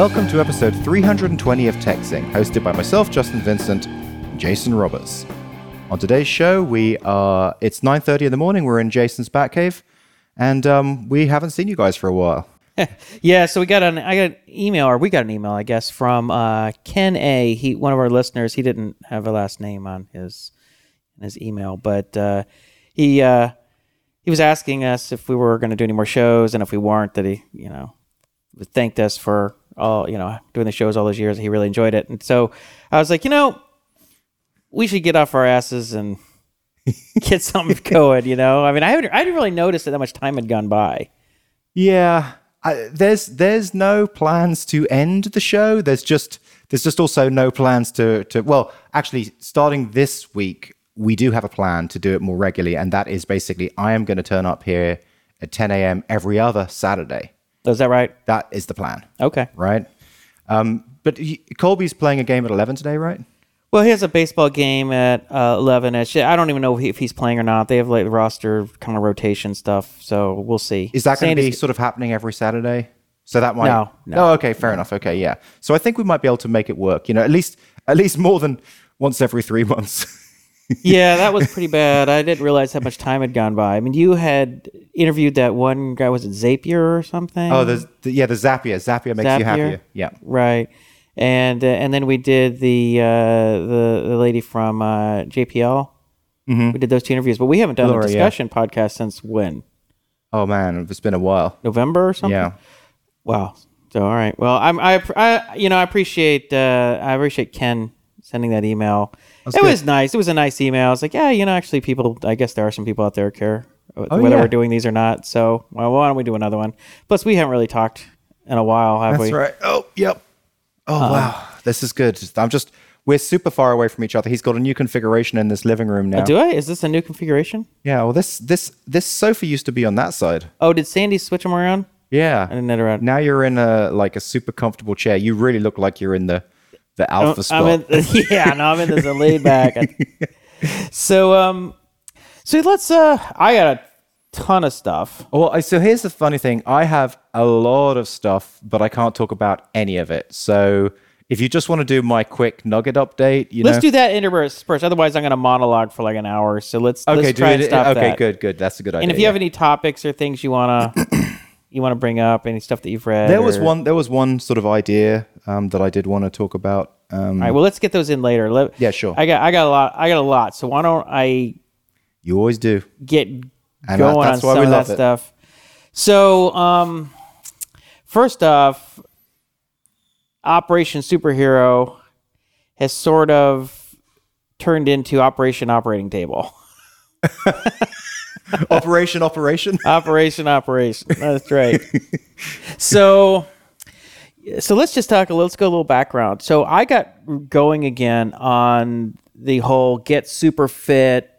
Welcome to episode 320 of TechZing, hosted by myself, Justin Vincent, Jason Roberts. On today's show, we are it's 9:30 in the morning. We're in Jason's Batcave, and um, we haven't seen you guys for a while. Yeah, so we got an I got an email, or we got an email, I guess, from uh, Ken A. He one of our listeners. He didn't have a last name on his his email, but uh, he uh, he was asking us if we were going to do any more shows, and if we weren't, that he you know thanked us for all you know doing the shows all those years. He really enjoyed it, and so I was like, you know, we should get off our asses and get something going. You know, I mean, I haven't I didn't really notice that, that much time had gone by. Yeah, I, there's there's no plans to end the show. There's just there's just also no plans to to well, actually, starting this week, we do have a plan to do it more regularly, and that is basically I am going to turn up here at 10 a.m. every other Saturday. Is that right? That is the plan, Okay. right? Um, but he, Colby's playing a game at 11 today, right? Well, he has a baseball game at uh, eleven. ish. I don't even know if, he, if he's playing or not. They have like roster kind of rotation stuff, so we'll see. Is that going to be sort of happening every Saturday? So that might No, no. Oh, okay, fair enough. Okay, yeah. So I think we might be able to make it work. You know, at least at least more than once every three months. yeah, that was pretty bad. I didn't realize how much time had gone by. I mean, you had interviewed that one guy. Was it Zapier or something? oh, there's the, yeah, the Zapier. Zapier makes you Zapier? happier. Yeah. right. And uh, and then we did the uh, the the lady from uh, JPL. We did those two interviews, but we haven't done Mm-hmm. Laura, a yeah. discussion podcast since when? Oh man, it's been a while. November or something. Yeah. Wow. So all right. Well, I'm I, I you know I appreciate uh, I appreciate Ken sending that email. It good. was nice. It was a nice email. I was like, yeah, you know, actually, people. I guess there are some people out there who care uh, oh, whether Oh, yeah. we're doing these or not. So well, why don't we do another one? Plus, we haven't really talked in a while, have we? That's we? right. Oh, yep. Oh um, wow, this is good. I'm just we're super far away from each other. He's got a new configuration in this living room oh, now. Do I? Is this a new configuration? yeah. Well, this this this sofa used to be on that side. Oh, did Sandy switch them around? Yeah. I didn't around. Now you're in a like a super comfortable chair. You really look like you're in the the alpha spot. I'm in, yeah, no, I'm in this laid back. so, um, so let's. Uh, I got a ton of stuff. well, so here's the funny thing. I have a lot of stuff, but I can't talk about any of it. So if you just want to do my quick nugget update, you Let's know. do that interspersed first. Otherwise, I'm going to monologue for like an hour. So let's okay, let's do try and stop Okay, that. good, good. That's a good idea. And if you yeah. have any topics or things you wanna you wanna bring up, any stuff that you've read, there was or- one. There was one sort of idea um, that I did want to talk about. Um, All right, well, let's get those in later. Let, Yeah, sure. I got I got a lot. I got a lot. So why don't I you always do. get And going on that's why some we of love that it. stuff? So, um, first off, Operation Superhero has sort of turned into Operation Operating Table. Operation, operation. Operation Operation. That's right. so so let's just talk a little let's go a little background. So I got going again on the whole get super fit,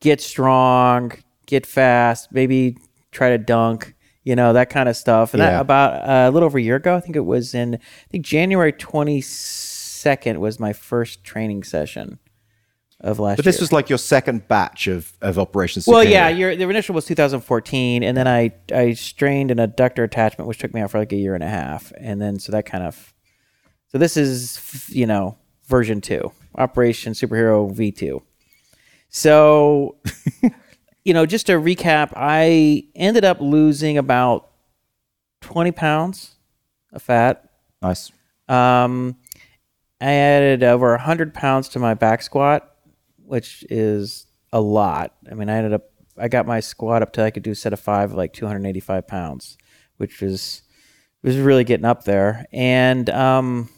get strong, get fast, maybe try to dunk, you know, that kind of stuff. And Yeah. that about uh, a little over a year ago, I think it was in I think January 22nd was my first training session of last But year. this was like your second batch of of operations. Well, yeah, your the initial was 2014, and then I I strained an adductor attachment, which took me out for like a year and a half, and then so that kind of so this is you know version two, Operation Superhero V two. So, you know, just to recap, I ended up losing about 20 pounds of fat. nice. Um, I added over 100 pounds to my back squat, which is a lot. I mean, I ended up, I got my squat up to I could do a set of five, like 285 pounds, which was, was really getting up there. And, um,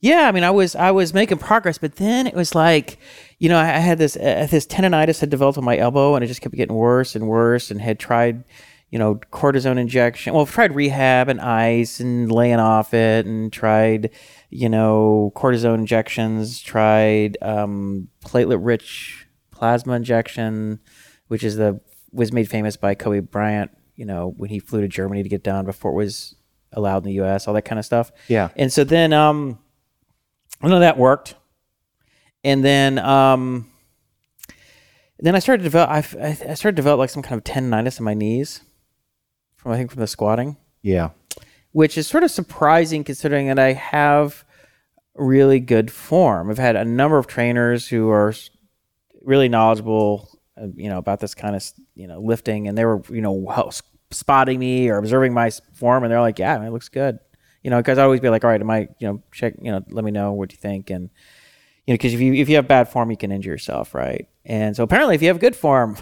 yeah, I mean, I was I was making progress, but then it was like, you know, I had this uh, this tendonitis had developed on my elbow, and it just kept getting worse and worse. And had tried, you know, cortisone injection. Well, tried rehab and ice and laying off it, and tried, you know, cortisone injections. Tried um, platelet rich plasma injection, which is the was made famous by Kobe Bryant. You know, when he flew to Germany to get done before it was allowed in the U.S. All that kind of stuff. Yeah. And so then, um, none of that worked. And then, um, then I started to develop. I, I started to develop like some kind of tendonitis in my knees from I think from the squatting. Yeah. which is sort of surprising considering that I have really good form. I've had a number of trainers who are s- really knowledgeable, uh, you know, about this kind of you know lifting, and they were you know well, s- spotting me or observing my s- form, and they're like, "Yeah, man, it looks good," you know, because I always be like, "All right, am I you know check you know let me know what you think," and you know, because if you if you have bad form, you can injure yourself, right? And so apparently, if you have good form,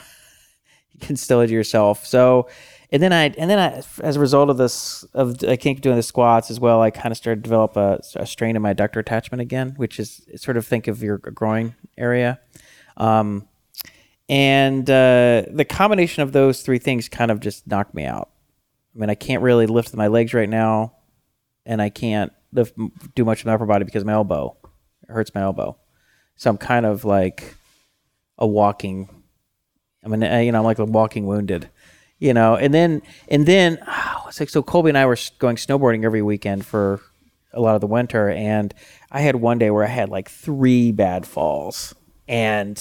you can still injure yourself. So, and then I and then I, as a result of this of I can't keep doing the squats as well, I kind of started to develop a, a strain in my adductor attachment again, which is sort of think of your groin area. Um, and uh, the combination of those three things kind of just knocked me out. I mean, I can't really lift my legs right now, and I can't lift do much of my upper body because my elbow hurts my elbow. So I'm kind of like a walking. I mean, you know, I'm like a walking wounded, you know. And then and then oh, it's like so. Colby and I were going snowboarding every weekend for a lot of the winter, and I had one day where I had like three bad falls, and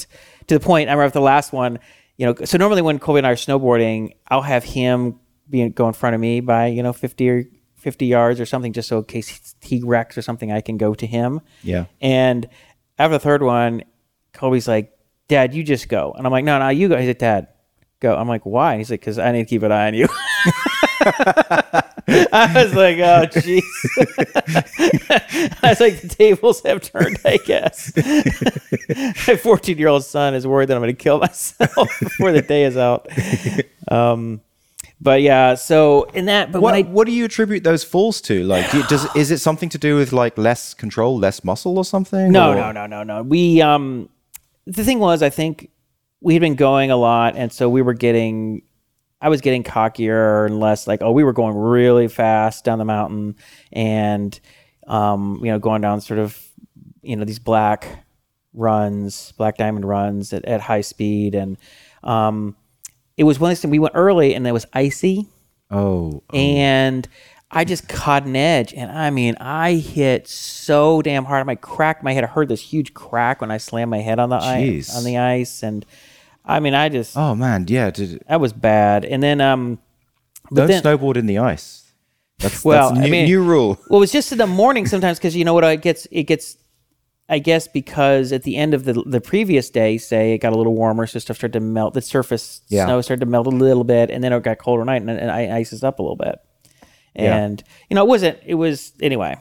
to the point I remember the last one, you know. So normally when Colby and I are snowboarding, I'll have him be go in front of me by you know 50 or 50 yards or something, just so in case he wrecks or something, I can go to him. Yeah. And after the third one, colby's like, Dad, you just go. And I'm like, no, no, you go. He's like, Dad, go. I'm like, why? And he's like, because I need to keep an eye on you. I was like, oh, jeez. I was like, the tables have turned, I guess. My 14 year old son is worried that I'm going to kill myself before the day is out. Um, but yeah, so in that, but What, I, what do you attribute those falls to? Like, do you- does is it something to do with like less control, less muscle, or something? No, or- no, no, no, no. We um the thing was I think we had been going a lot and so we were getting I was getting cockier and less like, oh, we were going really fast down the mountain and um, you know, going down sort of you know, these black runs, black diamond runs at, at high speed. And um it was one of those we went early and it was icy. Oh, and I just caught an edge, and I mean, I hit so damn hard. I might cracked my head. I heard this huge crack when I slammed my head on the ice, on the ice, and I mean, I just oh man, yeah. Did, that was bad. And then, um, but don't then, snowboard in the ice. That's, Well, that's I new, mean- new rule. well, it's just in the morning sometimes because you know what? It gets it gets. I guess because at the end of the the previous day, say it got a little warmer, so stuff started to melt. The surface Yeah. snow started to melt a little bit, and then it got colder at night, and, and I ices up a little bit. And you know, it wasn't. It was anyway.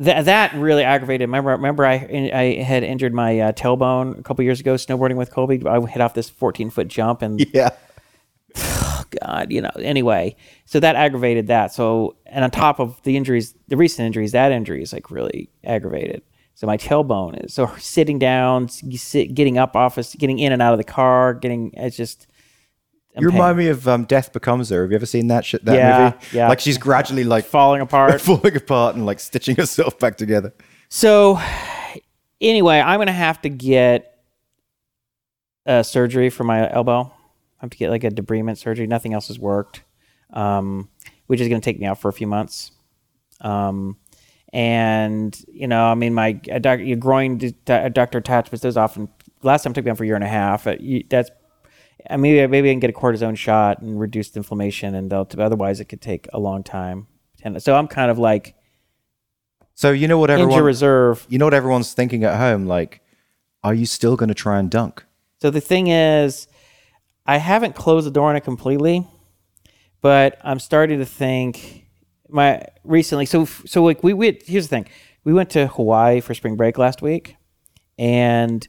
That that really aggravated. Remember, remember, I I had injured my uh, tailbone a couple years ago snowboarding with Colby. I hit off this 14 foot jump and Yeah. God, you know. Anyway, so that aggravated that. So, and on top of the injuries, the recent injuries, that injury is like really aggravated. So my tailbone is so sitting down, sit, getting up off, us, getting in and out of the car, getting it's just. You remind me of um, Death Becomes Her. Have you ever seen that shit? That Yeah, movie? yeah. Like she's gradually like falling apart. falling apart and like stitching herself back together. So, anyway, I'm gonna have to get uh, surgery for my elbow. I have to get like a debridement surgery. Nothing else has worked, um, which is gonna take me out for a few months. Um, and you know, I mean, my adduct- your groin d- adductor attachments. Those often last time it took me out for a year and a half. You, that's maybe maybe I can get a cortisone shot and reduce the inflammation, and they'll, otherwise it could take a long time. So I'm kind of like So you know what everyone reserve. you know what everyone's thinking at home like are you still going to try and dunk? So the thing is, I haven't closed the door on it completely, but I'm starting to think my recently. So so like we went. Here's the thing: we went to Hawaii for spring break last week, and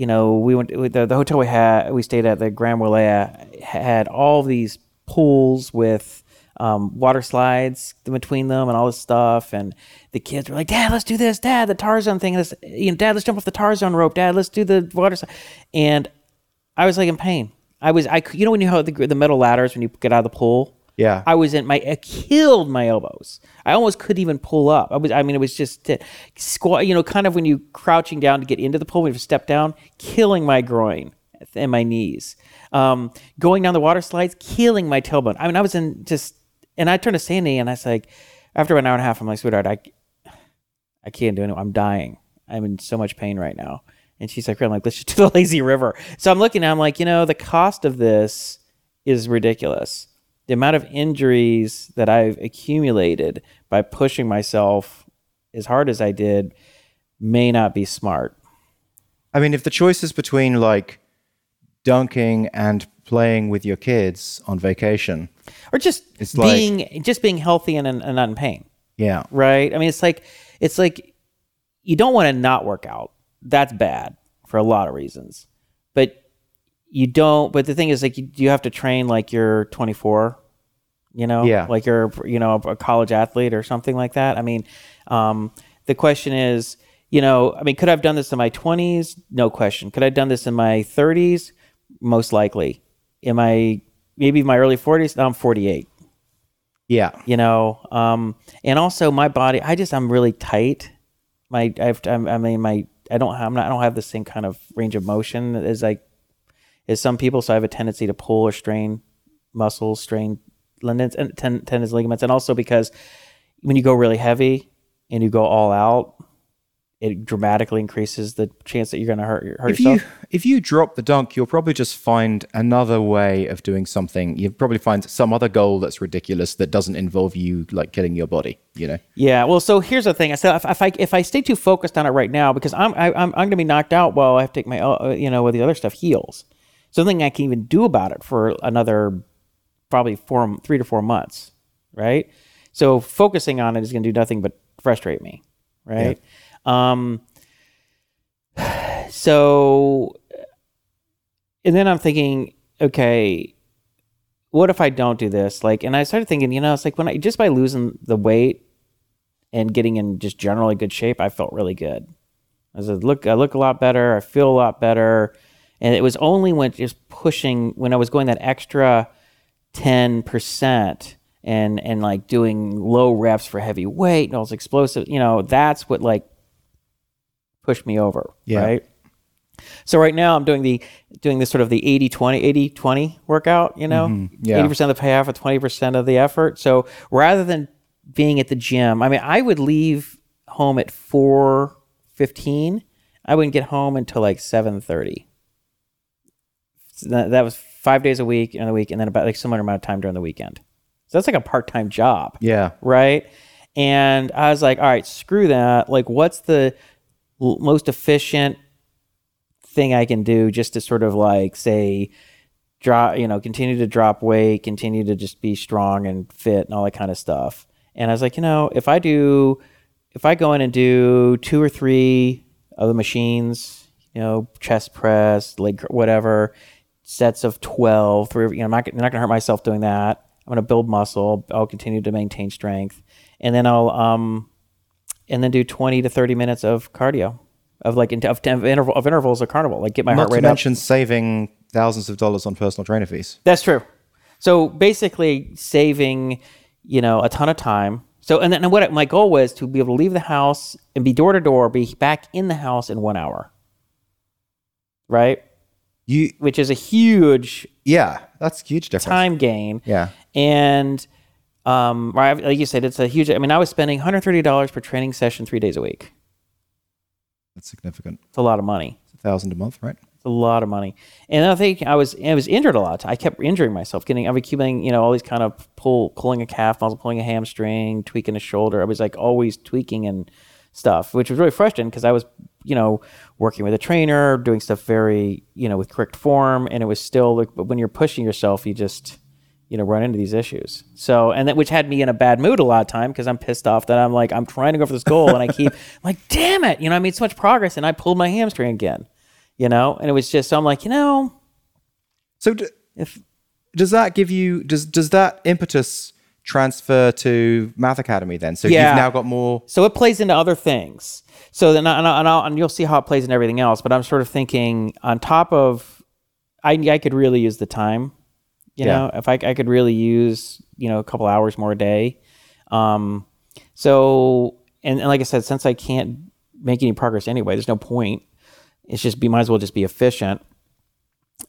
you know we went the, the hotel we had we stayed at the Grand Wailea had all these pools with um, water slides in between them and all this stuff. And the kids were like, "Dad, let's do this. Dad, the Tarzan thing. This, you know, Dad, let's jump off the Tarzan rope. Dad, let's do the water slide." And I was like in pain. I was, I, you know, when you have the, the metal ladders when you get out of the pool. Yeah. I was in my, it killed my elbows. I almost couldn't even pull up. I was, I mean, it was just uh, squat, you know, kind of when you crouching down to get into the pool, when you step down, killing my groin and my knees. Um, going down the water slides, killing my tailbone. I mean, I was in just, and I turned to Sandy and I was like, after an hour and a half, I'm like, sweetheart, I, I can't do it. I'm dying. I'm in so much pain right now. And she's like, I'm like, let's just do the lazy river. So I'm looking, I'm like, you know, the cost of this is ridiculous. The amount of injuries that I've accumulated by pushing myself as hard as I did may not be smart. I mean, if the choice is between like dunking and playing with your kids on vacation, Or just It's like- being just being healthy and, and not in pain. yeah, right? I mean, it's like it's like you don't want to not work out. That's bad for a lot of reasons. But you don't. But the thing is, like, you, you have to train like you're 24. You know, Yeah. like you're you know a college athlete or something like that. I mean, um, the question is, you know, I mean, could I have done this in my 20s? No question. Could I have done this in my 30s? Most likely. In my maybe my early 40s? Now I'm 48 yeah, you know um and also my body i just i'm really tight my i've I'm, i mean my i don't have I'm not, i don't have the same kind of range of motion as like as some people so i have a tendency to pull or strain muscles strain ligaments and ten, tendons ligaments and also because when you go really heavy and you go all out it dramatically increases the chance that you're going to hurt, hurt if yourself you if you drop the dunk, you'll probably just find another way of doing something. You'll probably find some other goal that's ridiculous that doesn't involve you like killing your body. You know? Yeah, well, so here's the thing. I said if, if I if I stay too focused on it right now, because I'm I, I'm I'm gonna be knocked out while I have to take my uh, you know while the other stuff heals. Something I can even do about it for another probably four three to four months, right? So focusing on it is gonna do nothing but frustrate me, right? Um. So, and then I'm thinking, okay, what if I don't do this? Like, and I started thinking, you know, it's like when I just by losing the weight and getting in just generally good shape, I felt really good. I said, look, I look a lot better. I feel a lot better. And it was only when just pushing, when I was going that extra 10% and, and like doing low reps for heavy weight and all those explosive, you know, that's what like pushed me over. Yeah. Right. So right now I'm doing the doing this sort of the 80 20 80 20 workout, you know. Mm-hmm. Yeah. 80% of the payoff and 20% of the effort. So rather than being at the gym, I mean I would leave home at 4:15. I wouldn't get home until like 7:30. So that, that was 5 days a week in the week and then about like similar amount of time during the weekend. So that's like a part-time job Yeah. right? And I was like, all right, screw that. Like, what's the l- most efficient thing I can do just to sort of like say, drop, you know, continue to drop weight, continue to just be strong and fit and all that kind of stuff. And I was like, you know, if I do, if I go in and do two or three of the machines, you know, chest press, leg, whatever, sets of 12, three, you know, I'm not, I'm not going to hurt myself doing that. I'm going to build muscle. I'll continue to maintain strength. And then I'll, um, and then do 20 to 30 minutes of cardio of like in- of, interval, of intervals of carnival, like get my Not heart to rate up. mention saving thousands of dollars on personal trainer fees. That's true. So basically, saving you know a ton of time. So and then what my goal was to be able to leave the house and be door to door, be back in the house in one hour. Right, You which is a huge yeah, that's a huge difference. time gain. Yeah. and um, like you said, it's a huge. I mean, I was spending 130 dollars per training session three days a week. That's significant. It's a lot of money. It's a thousand a month, right? It's a lot of money. And I think I was I was injured a lot. I kept injuring myself, getting I was accumulating, you know, all these kind of pull pulling a calf muscle, pulling a hamstring, tweaking a shoulder. I was like always tweaking and stuff, which was really frustrating because I was, you know, working with a trainer, doing stuff very, you know, with correct form, and it was still like but when you're pushing yourself, you just you know run into these issues. So and that which had me in a bad mood a lot of time because i'm pissed off that i'm like i'm trying to go for this goal and i keep like damn it you know i made so much progress and i pulled my hamstring again you know? And it was just so i'm like you know So d- if does that give you does does that impetus transfer to Math Academy then? So Yeah. you've now got more. so it plays into other things so then and, and, I'll, and you'll see how it plays in everything else but i'm sort of thinking on top of i, I could really use the time you Yeah. know if I, I could really use you know a couple hours more a day um so and, and like i said since i can't make any progress anyway there's no point it's just be might as well just be efficient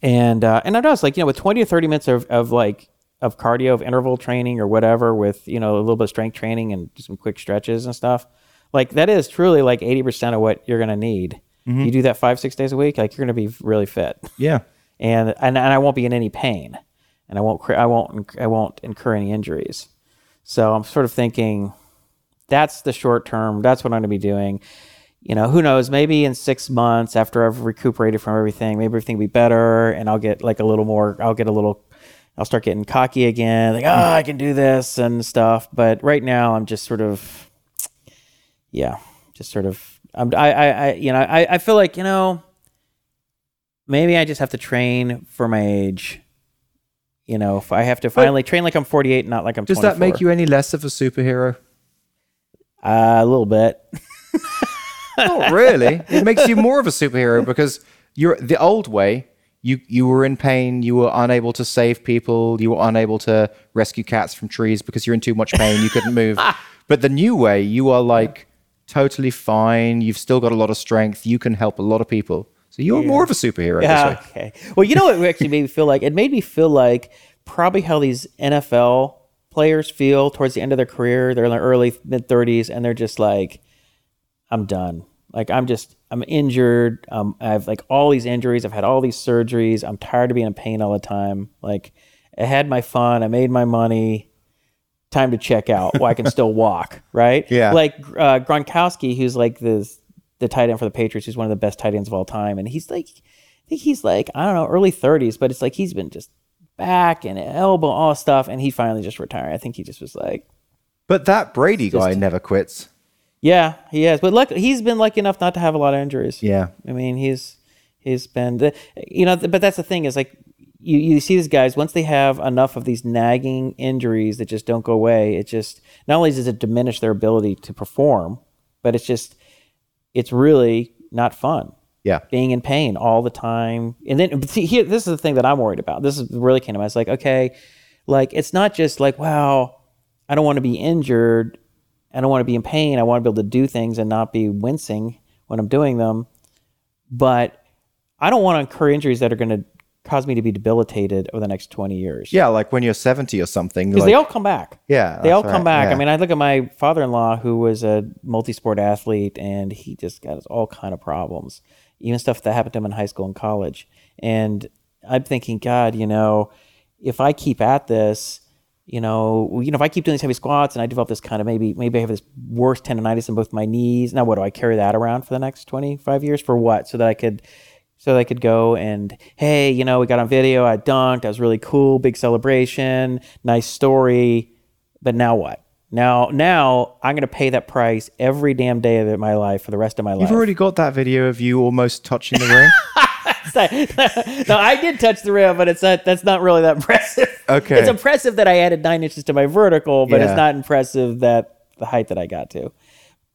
and uh and i was like you know with 20 or 30 minutes of, of like of cardio of interval training or whatever with you know a little bit of strength training and some quick stretches and stuff like that is truly like 80% of what you're going to need mm-hmm. you do that five six days a week like you're going to be really fit Yeah. and, and and I won't be in any pain. and I won't I won't I won't incur any injuries. So I'm sort of thinking that's the short term. That's what I'm going to be doing. You know, who knows? Maybe in six months after I've recuperated from everything, maybe everything will be better, and I'll get like a little more. I'll get a little. I'll start getting cocky again, like oh, I can do this and stuff. But right now, I'm just sort of, yeah, just sort of. I'm, I, I, I you know, I, I feel like you know, maybe I just have to train for my age. You know, if I have to finally train like I'm 48, not like I'm. Does 24. that make you any less of a superhero? Uh, a little bit. Not really. It makes you more of a superhero because you're the old way. You you were in pain. You were unable to save people. You were unable to rescue cats from trees because you're in too much pain. You couldn't move. but the new way, you are like totally fine. You've still got a lot of strength. You can help a lot of people. So you're more of a superhero Yeah. Okay. Well, you know what it actually made me feel like? It made me feel like probably how these NFL players feel towards the end of their career. They're in their early mid thirties, and they're just like, "I'm done. Like I'm just I'm injured. Um, I have like all these injuries. I've had all these surgeries. I'm tired of being in pain all the time. Like I had my fun. I made my money. Time to check out. Well, I can still walk. Right. Yeah. Like uh, Gronkowski, who's like the the tight end for the Patriots, who's one of the best tight ends of all time, and he's like, I think he's like I don't know, early 30s, but it's like he's been just back and elbow, all stuff, and he finally just retired. I think he just was like, But that Brady guy never quits. Yeah, he has. But look, he's been lucky enough not to have a lot of injuries. Yeah. I mean, he's he's been the, you know, but that's the thing is like you you see these guys once they have enough of these nagging injuries that just don't go away. It just not only does it diminish their ability to perform, but it's just it's really not fun Yeah. being in pain all the time. And then see, here, this is the thing that I'm worried about. This is really came to mind. It's like, okay, like it's not just like, wow, I don't want to be injured. I don't want to be in pain. I want to be able to do things and not be wincing when I'm doing them. But I don't want to incur injuries that are going to cause me to be debilitated over the next 20 years. Yeah, like when you're 70 or something. Because Like, they all come back. yeah. They all come right, back. yeah. I mean, I look at my father-in-law who was a multi-sport athlete, and he just got all kind of problems, even stuff that happened to him in high school and college. And I'm thinking, God, you know, if I keep at this, you know, you know, if I keep doing these heavy squats and I develop this kind of maybe, maybe I have this worse tendonitis in both my knees. Now, what do I carry that around for the next 25 years for what? So that I could, so that I could go and hey, you know, we got on video. I dunked. I was really cool. Big celebration. Nice story. But now what? Now, now I'm going to pay that price every damn day of my life for the rest of my life. You've already got that video of you almost touching the ring. no, I did touch the rim, but it's not. That's not really that impressive. Okay. it's impressive that I added nine inches to my vertical, but Yeah. it's not impressive that the height that I got to.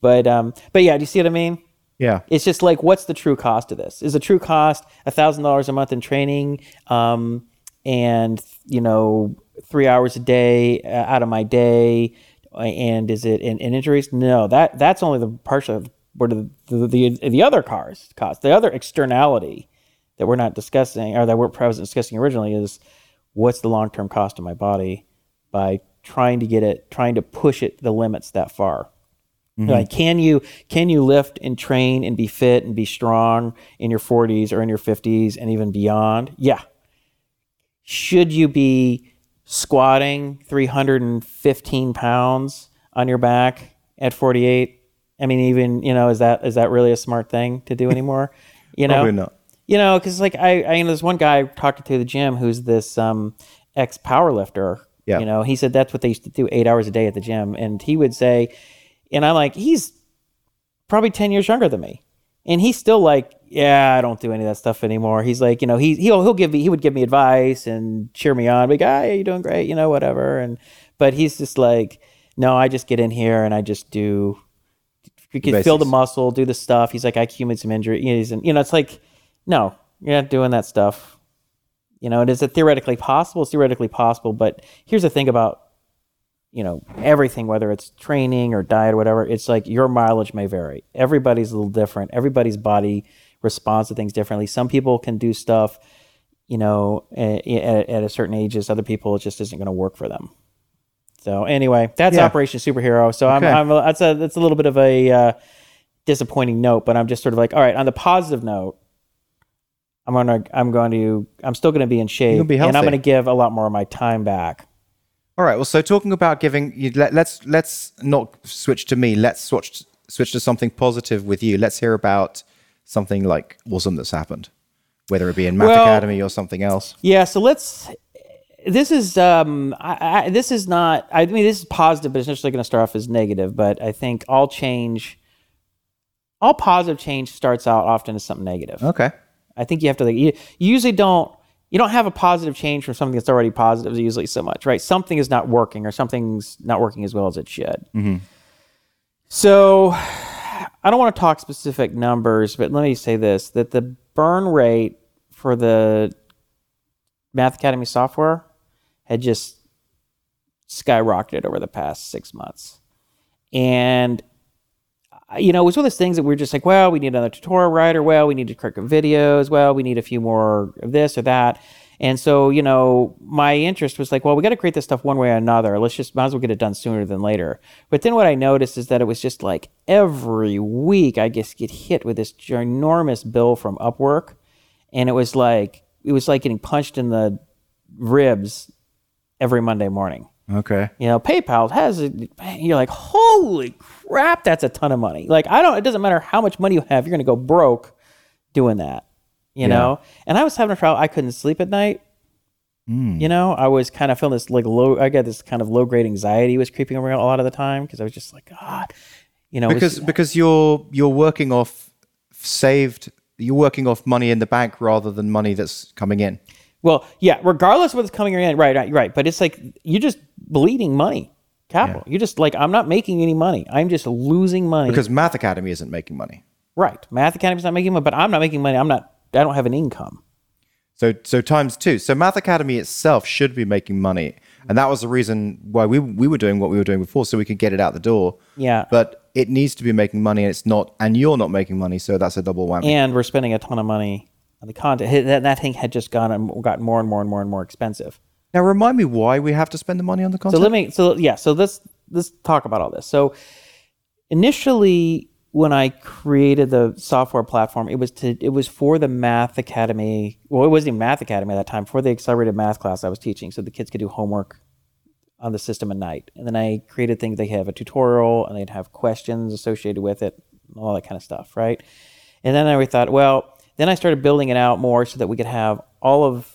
But um, but yeah, do you see what I mean? Yeah. It's just like, what's the true cost of this? Is the true cost a thousand dollars a month in training, um, and you know, three hours a day uh, out of my day, and is it in, in injuries? No, that that's only the partial. What are the, the the the other cars cost? The other externality that we're not discussing, or that we're I discussing originally, is what's the long term cost of my body by trying to get it, trying to push it the limits that far. Mm-hmm. Like, can you can you lift and train and be fit and be strong in your 40s or in your 50s and even beyond? Yeah. Should you be squatting 315 pounds on your back at 48? I mean, even you know, is that is that really a smart thing to do anymore? You know, Probably not. You know, because like I, I, you know, there's one guy talking to the gym who's this um, ex powerlifter. Yeah. You know, he said that's what they used to do eight hours a day at the gym, and he would say, and I'm like, he's probably ten years younger than me, and he's still like, yeah, I don't do any of that stuff anymore. He's like, you know, he he'll he'll give me he would give me advice and cheer me on, like, ah, you're doing great, you know, whatever, and but he's just like, no, I just get in here and I just do. You can feel the muscle, do the stuff. He's like, I accumulate some injuries, and you know, it's like, no, you're not doing that stuff. You know, and is it theoretically possible? It's theoretically possible, but here's the thing about, you know, everything, whether it's training or diet or whatever, it's like your mileage may vary. Everybody's a little different. Everybody's body responds to things differently. Some people can do stuff, you know, at, at a certain ages. Other people, it just isn't going to work for them. So anyway, that's Yeah. Operation Superhero. So Okay. I'm, I'm that's a that's a little bit of a uh, disappointing note, but I'm just sort of like, all right. On the positive note, I'm gonna I'm going to I'm still gonna be in shape, be and I'm gonna give a lot more of my time back. All right. Well, so talking about giving, you, let, let's let's not switch to me. Let's switch switch to something positive with you. Let's hear about something like awesome that's happened, whether it be in Math Well- Academy or something else. Yeah, so let's. This is um, I, I, this is not. I mean, this is positive, but it's necessarily going to start off as negative. But I think all change, all positive change starts out often as something negative. Okay. I think you have to. Like, you, you usually don't. You don't have a positive change from something that's already positive usually so much, right? Something is not working, or something's not working as well as it should. Mm-hmm. So, I don't want to talk specific numbers, but let me say this: that the burn rate for the Math Academy software had just skyrocketed over the past six months. And, you know, it was one of those things that we are just like, well, we need another tutorial writer. Well, we need to correct videos. Well, we need a few more of this or that. And so, you know, my interest was like, well, we got to create this stuff one way or another. Let's just might as well get it done sooner than later. But then what I noticed is that it was just like every week I just get hit with this enormous bill from Upwork. And it was like, it was like getting punched in the ribs every Monday morning. Okay. You know, PayPal has it. You're like, holy crap, that's a ton of money. Like, I don't. It doesn't matter how much money you have, you're gonna go broke doing that. You know. And I was having a trouble. I couldn't sleep at night. Hmm. You know, I was kind of feeling this like low. I got this kind of low grade anxiety was creeping around a lot of the time because I was just like, God, you know, it was- Because because you're you're working off saved. You're working off money in the bank rather than money that's coming in. Well, yeah, regardless of what's coming in, right, right, right. But it's like you're just bleeding money, capital. You're just like, I'm not making any money. I'm just losing money. Because Math Academy isn't making money. right, Math Academy's not making money, but I'm not making money. I'm not. I don't have an income. So so times two. So Math Academy itself should be making money, and that was the reason why we we were doing what we were doing before, so we could get it out the door. Yeah. But it needs to be making money, and it's not, and you're not making money, so that's a double whammy. And we're spending a ton of money on the content. That, that thing had just gone and gotten more and more and more and more expensive. Now remind me why we have to spend the money on the content. So let me. So yeah. So let's let's talk about all this. So initially, when I created the software platform, it was to it was for the Math Academy. Well, it wasn't even Math Academy at that time. For the accelerated math class I was teaching, so the kids could do homework on the system at night. And then I created things. They have a tutorial, and they'd have questions associated with it, all that kind of stuff, right? And then I thought, well, then I started building it out more so that we could have all of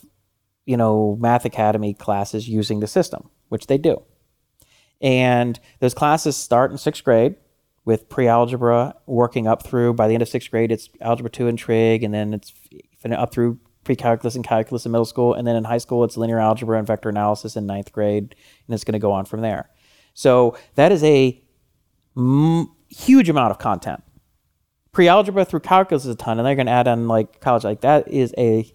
you know Math Academy classes using the system, which they do. And those classes start in sixth grade with pre-algebra, working up through. By the end of sixth grade, it's algebra two and trig, and then it's up through pre-calculus and calculus in middle school, and then in high school, it's linear algebra and vector analysis in ninth grade, and it's going to go on from there. So that is a mm, huge amount of content. Pre-algebra through calculus is a ton, and they're going to add on like college. Like that is a,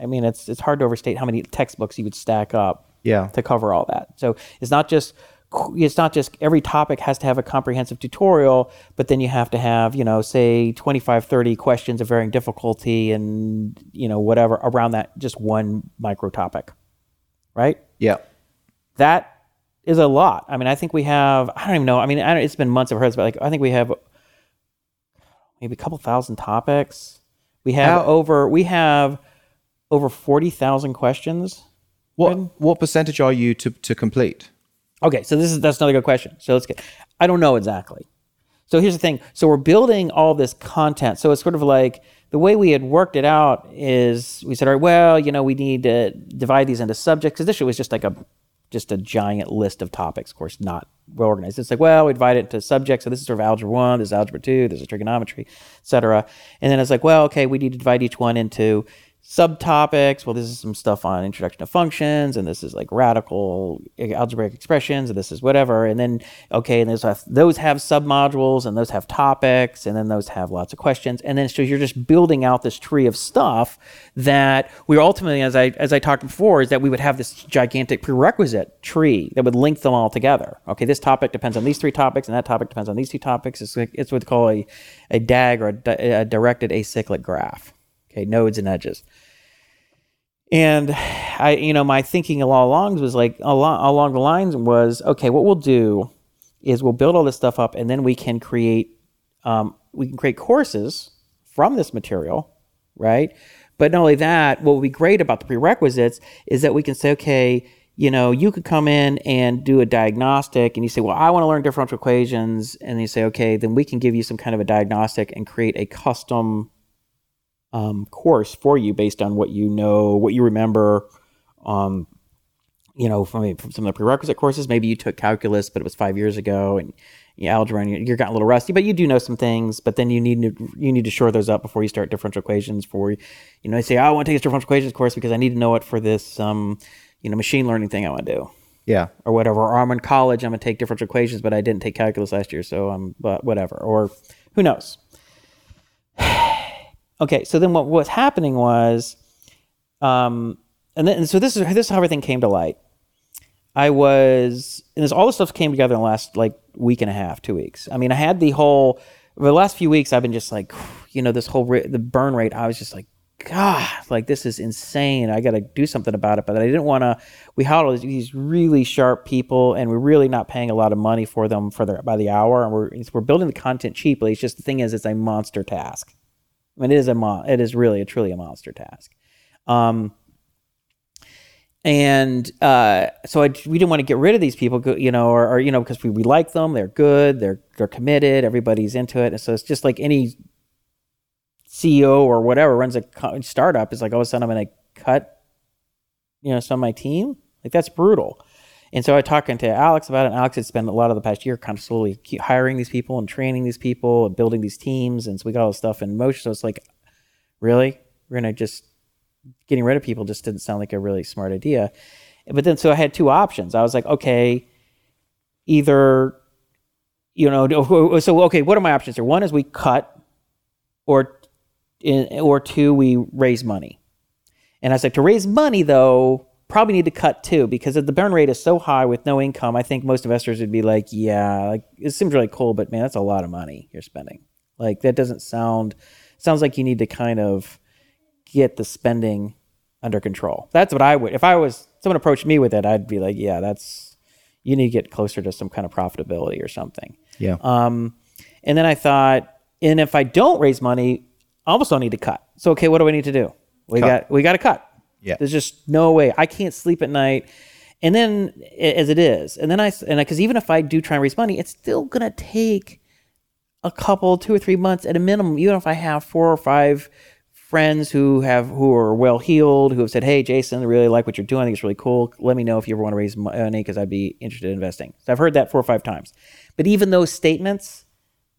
I mean, it's it's hard to overstate how many textbooks you would stack up Yeah. to cover all that. So it's not just it's not just every topic has to have a comprehensive tutorial, but then you have to have, you know, say 25 30 questions of varying difficulty and, you know, whatever around that just one micro topic. Right? yeah. That is a lot. I mean, I think we have I don't even know. I mean, I don't, it's been months I've heard, but like I think we have maybe a couple thousand topics. We have How- over we have over 40,000 questions. What what percentage are you to to complete? Okay, so this is that's another good question. So let's get. I don't know exactly. So here's the thing. So we're building all this content. So it's sort of like the way we had worked it out is we said, all right, well, you know, we need to divide these into subjects because this was just like a just a giant list of topics. Of course, not well organized. It's like, well, we divide it into subjects. So this is sort of algebra one. This is algebra two. This is trigonometry, et cetera. And then it's like, well, okay, we need to divide each one into subtopics. Well, this is some stuff on introduction to functions, and this is like radical eh, algebraic expressions, and this is whatever. And then okay, and those have those have submodules, and those have topics, and then those have lots of questions. And then so you're just building out this tree of stuff that we ultimately, as I as I talked before, is that we would have this gigantic prerequisite tree that would link them all together. Okay, this topic depends on these three topics, and that topic depends on these two topics. It's like, it's what they call a a DAG or a, a directed acyclic graph. Okay, nodes and edges. And I, you know, my thinking all along was like along, along the lines was, okay, what we'll do is we'll build all this stuff up, and then we can create, um, we can create courses from this material, right? But not only that, what would be great about the prerequisites is that we can say, okay, you know, you could come in and do a diagnostic and you say, well, I want to learn differential equations. And you say, okay, then we can give you some kind of a diagnostic and create a custom um, course for you based on what you know, what you remember. Um, you know, from, from some of the prerequisite courses, maybe you took calculus, but it was five years ago, and you know, algebra, and you're getting a little rusty, but you do know some things. But then you need to you need to shore those up before you start differential equations. For you know, I say oh, I want to take this differential equations course because I need to know it for this um, you know, machine learning thing I want to do. Yeah. Or whatever. Or I'm in college, I'm gonna take differential equations, but I didn't take calculus last year, so I'm but whatever. Or who knows. Okay, so then what was happening was, um, and then and so this is this is how everything came to light. I was, and this all this stuff came together in the last like week and a half, two weeks. I mean, I had the whole, the last few weeks, I've been just like, you know, this whole the burn rate. I was just like, God, like this is insane. I got to do something about it. But I didn't want to. We had all these really sharp people, and we're really not paying a lot of money for them for their by the hour. And we're we're building the content cheaply. It's just the thing is, it's a monster task. I mean, it is a mon- it is really a truly a monster task. Um, and uh, so I, we didn't want to get rid of these people, you know, or, or you know, because we, we like them, they're good, they're they're committed, everybody's into it. And so it's just like any CEO or whatever runs a startup is like all of a sudden I'm going to cut, you know, some of my team. Like that's brutal. And so I talking to Alex about it. And Alex had spent a lot of the past year kind of slowly hiring these people and training these people and building these teams. And so we got all this stuff in motion. So it's like, really, we're to just getting rid of people just didn't sound like a really smart idea. But then, so I had two options. I was like, okay, either, you know, so okay, what are my options here? One is we cut, or, eh, or two, we raise money. And I was like, to raise money though, probably need to cut too because the burn rate is so high with no income. I think most investors would be like, yeah, like it seems really cool, but man, that's a lot of money you're spending. Like that doesn't sound sounds like you need to kind of get the spending under control. That's what I would. If I was someone approached me with it, I'd be like, yeah, that's you need to get closer to some kind of profitability or something. Yeah. Um, and then I thought, and if I don't raise money, I almost don't need to cut. So okay, what do I need to do? We cut. got we got to cut. Yeah. There's just no way. I can't sleep at night. And then as it is, and then I and because even if I do try and raise money, it's still gonna take a couple, two or three months at a minimum. Even if I have four or five friends who have who are well heeled who have said, "Hey, Jason, I really like what you're doing. I think it's really cool. Let me know if you ever want to raise money because I'd be interested in investing." So I've heard that four or five times. But even those statements,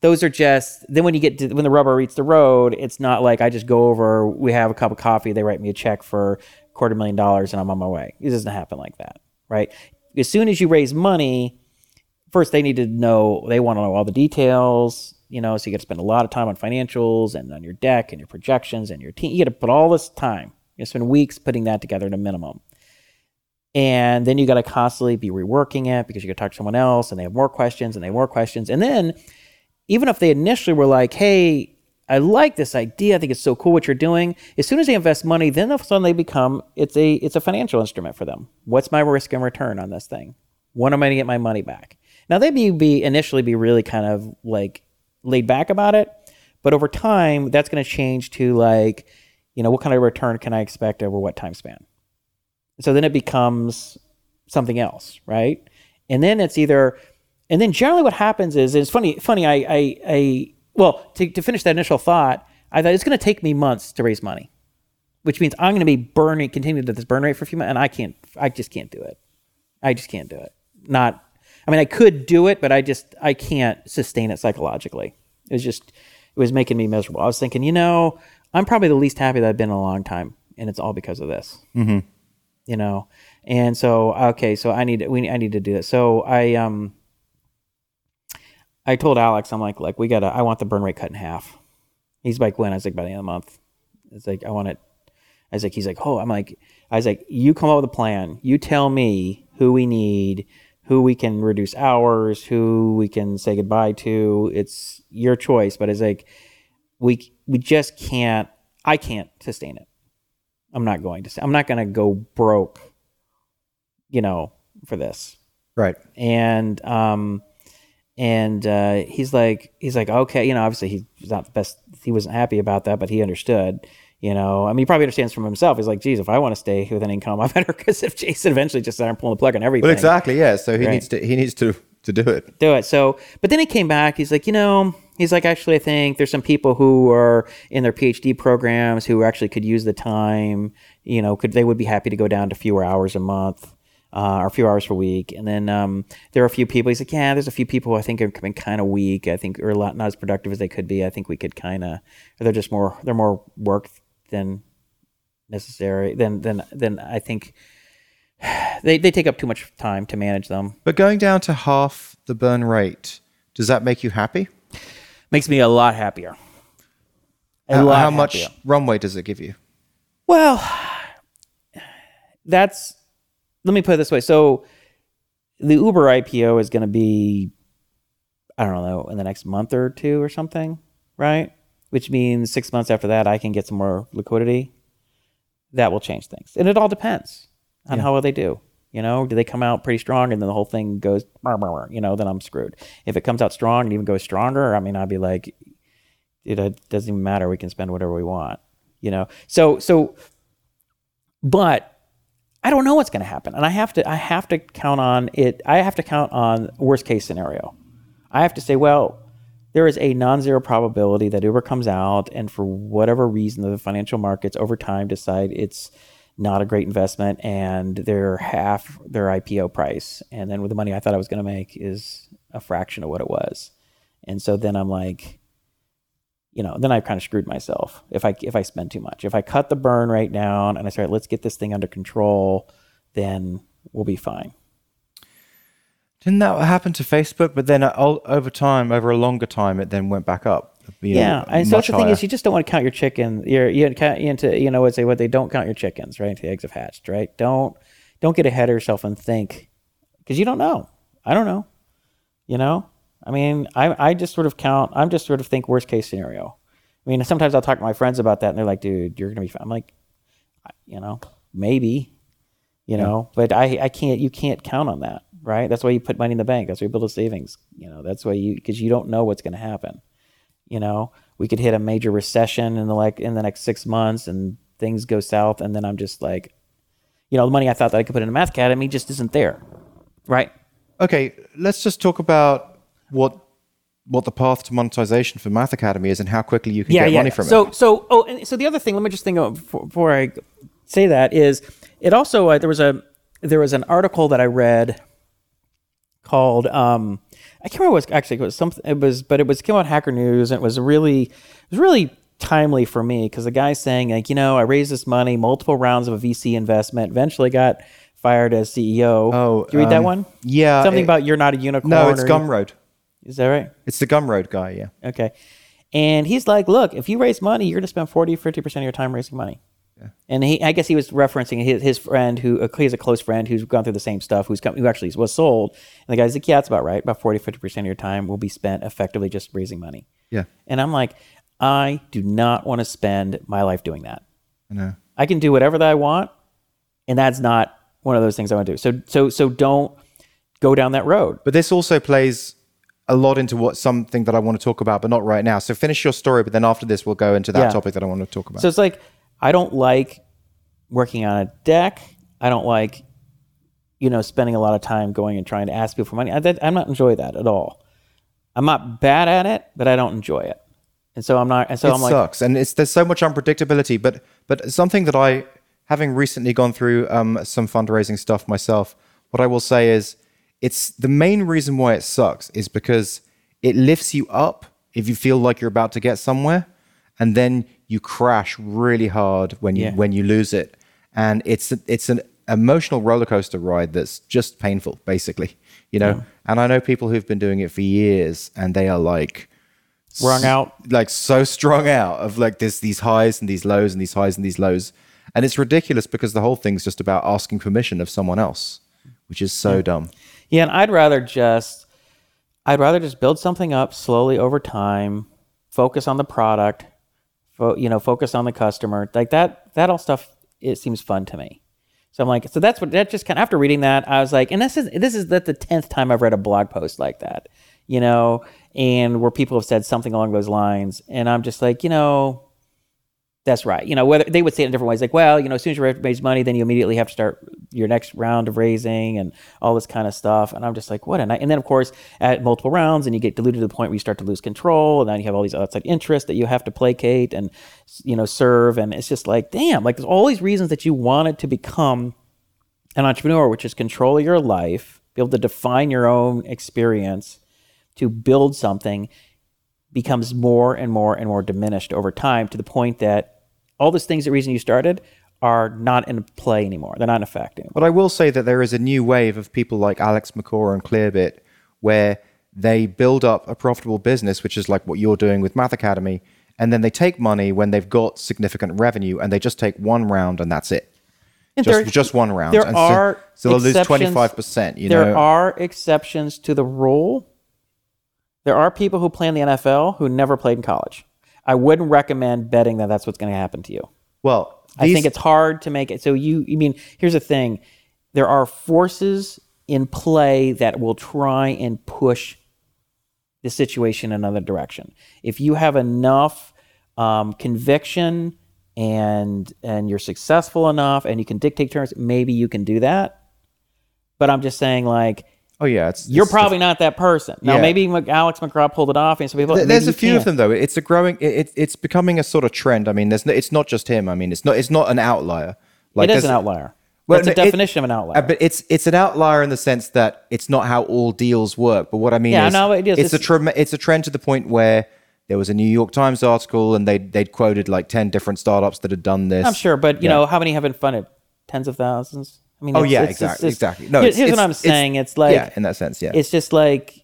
those are just then when you get to, when the rubber meets the road, it's not like I just go over, we have a cup of coffee, they write me a check for a quarter million dollars, and I'm on my way. It doesn't happen like that, right? As soon as you raise money, first they need to know they want to know all the details you know, so you got to spend a lot of time on financials and on your deck and your projections and your team. You got to put all this time. You spend weeks putting that together at a minimum. And then you got to constantly be reworking it because you got to talk to someone else and they have more questions and they have more questions. And then even if they initially were like, hey, I like this idea. I think it's so cool what you're doing. As soon as they invest money, then all of a sudden they become it's a it's a financial instrument for them. What's my risk and return on this thing? When am I going to get my money back? Now they may be initially be really kind of like laid back about it. But over time, that's going to change to like, you know, what kind of return can I expect over what time span? So then it becomes something else, right? And then it's either, and then generally what happens is, it's funny, funny, I, I, I well, to, to finish that initial thought, I thought it's going to take me months to raise money, which means I'm going to be burning, continuing at this burn rate for a few months, and I can't, I just can't do it. I just can't do it. Not I mean, I could do it, but I just I can't sustain it psychologically. It was just it was making me miserable. I was thinking, you know, I'm probably the least happy that I've been in a long time, and it's all because of this. Mm-hmm. You know, and so okay, so I need we I need to do this. So I um I told Alex, I'm like, like we gotta I want the burn rate cut in half. He's like, when? I was like, by the end of the month. It's like I want it. I was like, he's like, oh, I'm like, I was like, you come up with a plan. You tell me who we need who we can reduce hours, who we can say goodbye to. It's your choice, but it's like we we just can't. I can't sustain it. I'm not going to. I'm not going to go broke. You know, for this. Right. And um, and uh, he's like he's like okay, you know, obviously he's not the best. He wasn't happy about that, but he understood. You know, I mean, he probably understands from himself. He's like, geez, if I want to stay with an income, I better. Because if Jason eventually just started pulling the plug on everything, Well, exactly. Yeah. So he Right. needs to he needs to to do it. do it. So, but then he came back. He's like, you know, he's like, actually, I think there's some people who are in their PhD programs who actually could use the time. You know, could they would be happy to go down to fewer hours a month. Uh, or a few hours per week, and then um, there are a few people. He's like, yeah, there's a few people who I think have been kind of weak. I think, or a lot not as productive as they could be. I think we could kind of, they're just more, they're more work than necessary. Than than than I think they they take up too much time to manage them. But going down to half the burn rate, does that make you happy? Makes me a lot happier. A How, lot how much runway does it give you? Well, that's let me put it this way. So the Uber IPO is going to be I don't know in the next month or two or something, right? Which means 6 months after that I can get some more liquidity. That will change things. And it all depends on how well they do. You know, do they come out pretty strong and then the whole thing goes, you know, then I'm screwed. If it comes out strong and even goes stronger, I mean, I'd be like, it doesn't even matter. We can spend whatever we want, you know? So, so, but I don't know what's going to happen. And I have to, I have to count on it. I have to count on worst case scenario. I have to say, well, there is a non-zero probability that Uber comes out and for whatever reason the financial markets over time decide it's not a great investment and they're half their IPO price and then with the money I thought I was going to make is a fraction of what it was. And so then I'm like you know, then I've kind of screwed myself if I if I spend too much. If I cut the burn right down and I say, let's get this thing under control, then we'll be fine. Didn't that happen to Facebook? But then uh, over time, over a longer time, it then went back up. you know, Yeah, and so that's the thing is, you just don't want to count your chicken. You're you count into you know what say what they don't count your chickens, right? The eggs have hatched, right? Don't don't get ahead of yourself and think because you don't know. I don't know. You know, I mean, I I just sort of count. I'm just sort of think worst case scenario. I mean, sometimes I'll talk to my friends about that, and they're like, "Dude, you're gonna be." Fine. I'm like, you know, maybe, you know, but I I can't. You can't count on that, right? That's why you put money in the bank. That's why you build a savings. You know, that's why you because you don't know what's going to happen. You know, we could hit a major recession in the like in the next six months, and things go south, and then I'm just like, you know, the money I thought that I could put in a math academy just isn't there, right? Okay, let's just talk about what what the path to monetization for Math Academy is and how quickly you can get money from so, it. So, so oh, and so the other thing, let me just think of before, before I say that is, it also uh, there was a there was an article that I read called um, I can't remember what it was actually it was something it was but it was came out Hacker News and it was really it was really timely for me because the guy's saying like you know I raised this money multiple rounds of a VC investment eventually got fired as CEO. Oh, Did you read that um, one? yeah, something it- about you're not a unicorn. No, it's Gumroad. Is that right? It's the Gumroad guy. Yeah. Okay. And he's like, look, if you raise money, you're going to spend 40, 50% of your time raising money. Yeah. And he, I guess he was referencing his, his friend who, uh, he's a close friend who's gone through the same stuff, who's come, who actually was sold. And the guy's like, yeah, that's about right. About 40, 50% of your time will be spent effectively just raising money. Yeah. And I'm like, I do not want to spend my life doing that. I know. I can do whatever that I want, and that's not one of those things I want to do. So, so, so don't go down that road. But this also plays a lot into what something that I want to talk about, but not right now. So finish your story, but then after this, we'll go into that Yeah. topic that I want to talk about. So it's like I don't like working on a deck. I don't like, you know, spending a lot of time going and trying to ask people for money. I, that, I'm not enjoy that at all. I'm not bad at it, but I don't enjoy it. And so I'm not. And so it I'm like, sucks, and it's there's so much unpredictability. But but something that I, having recently gone through um, some fundraising stuff myself, what I will say is, it's the main reason why it sucks is because it lifts you up if you feel like you're about to get somewhere, and then you crash really hard when you Yeah. when you lose it, and it's it's an emotional roller coaster ride that's just painful, basically. You know, and I know people who've been doing it for years, and they are like wrung out. like so strung out of like this these highs and these lows and these highs and these lows and it's ridiculous because the whole thing's just about asking permission of someone else which is so dumb Yeah, and I'd rather just, I'd rather just build something up slowly over time, focus on the product, fo- you know, focus on the customer, like that. That all stuff it seems fun to me. So I'm like, so that's what that just kind of after reading that, I was like, and this is this is that the tenth time I've read a blog post like that, you know, and where people have said something along those lines, and I'm just like, you know, That's right. You know, whether they would say it in different ways, like, well, you know, as soon as you raise money, then you immediately have to start your next round of raising and all this kind of stuff. And I'm just like, what? And, I, and then, of course, at multiple rounds, and you get diluted to the point where you start to lose control, and then you have all these uh, outside interests that you have to placate and, you know, serve. And it's just like, damn, like there's all these reasons that you wanted to become an entrepreneur, which is control your life, be able to define your own experience, to build something becomes more and more and more diminished over time to the point that all those things, the reason you started, are not in play anymore. They're not in effect anymore. But I will say that there is a new wave of people like Alex MacCaw and Clearbit where they build up a profitable business, which is like what you're doing with Math Academy, and then they take money when they've got significant revenue and they just take one round and that's it. And Just, there- just one round. there and are so, they'll lose 25%. You there know? are exceptions to the rule. There are people who play in the NFL who never played in college. I wouldn't recommend betting that that's what's going to happen to you. well, I think it's hard to make it. So you, I mean, here's the thing: there are forces in play that will try and push the situation in another direction. If you have enough um, conviction and and you're successful enough and you can dictate terms, maybe you can do that. But I'm just saying, like, Oh yeah, it's you're it's- probably not that person. Now, Yeah. maybe Alex MacCaw pulled it off, and some people. Th- There's a few can't. of them though. It's a growing. It, it, it's becoming a sort of trend. I mean, there's no, it's not just him. I mean, it's not it's not an outlier. Like It is an outlier. Well, It's a no, it- definition of an outlier. Uh, but it's it's an outlier in the sense that it's not how all deals work. But what I mean Yeah, is, no, it is. It's, a It's- it's a trend to the point where there was a New York Times article and they they'd quoted like ten different startups that had done this. I'm sure, but you Yeah. know, how many have been funded? Tens of thousands. I mean, Oh it's- yeah, it's- it's exactly, just- exactly. No, here- here's what I'm saying. It's like yeah, in that sense, yeah. it's just like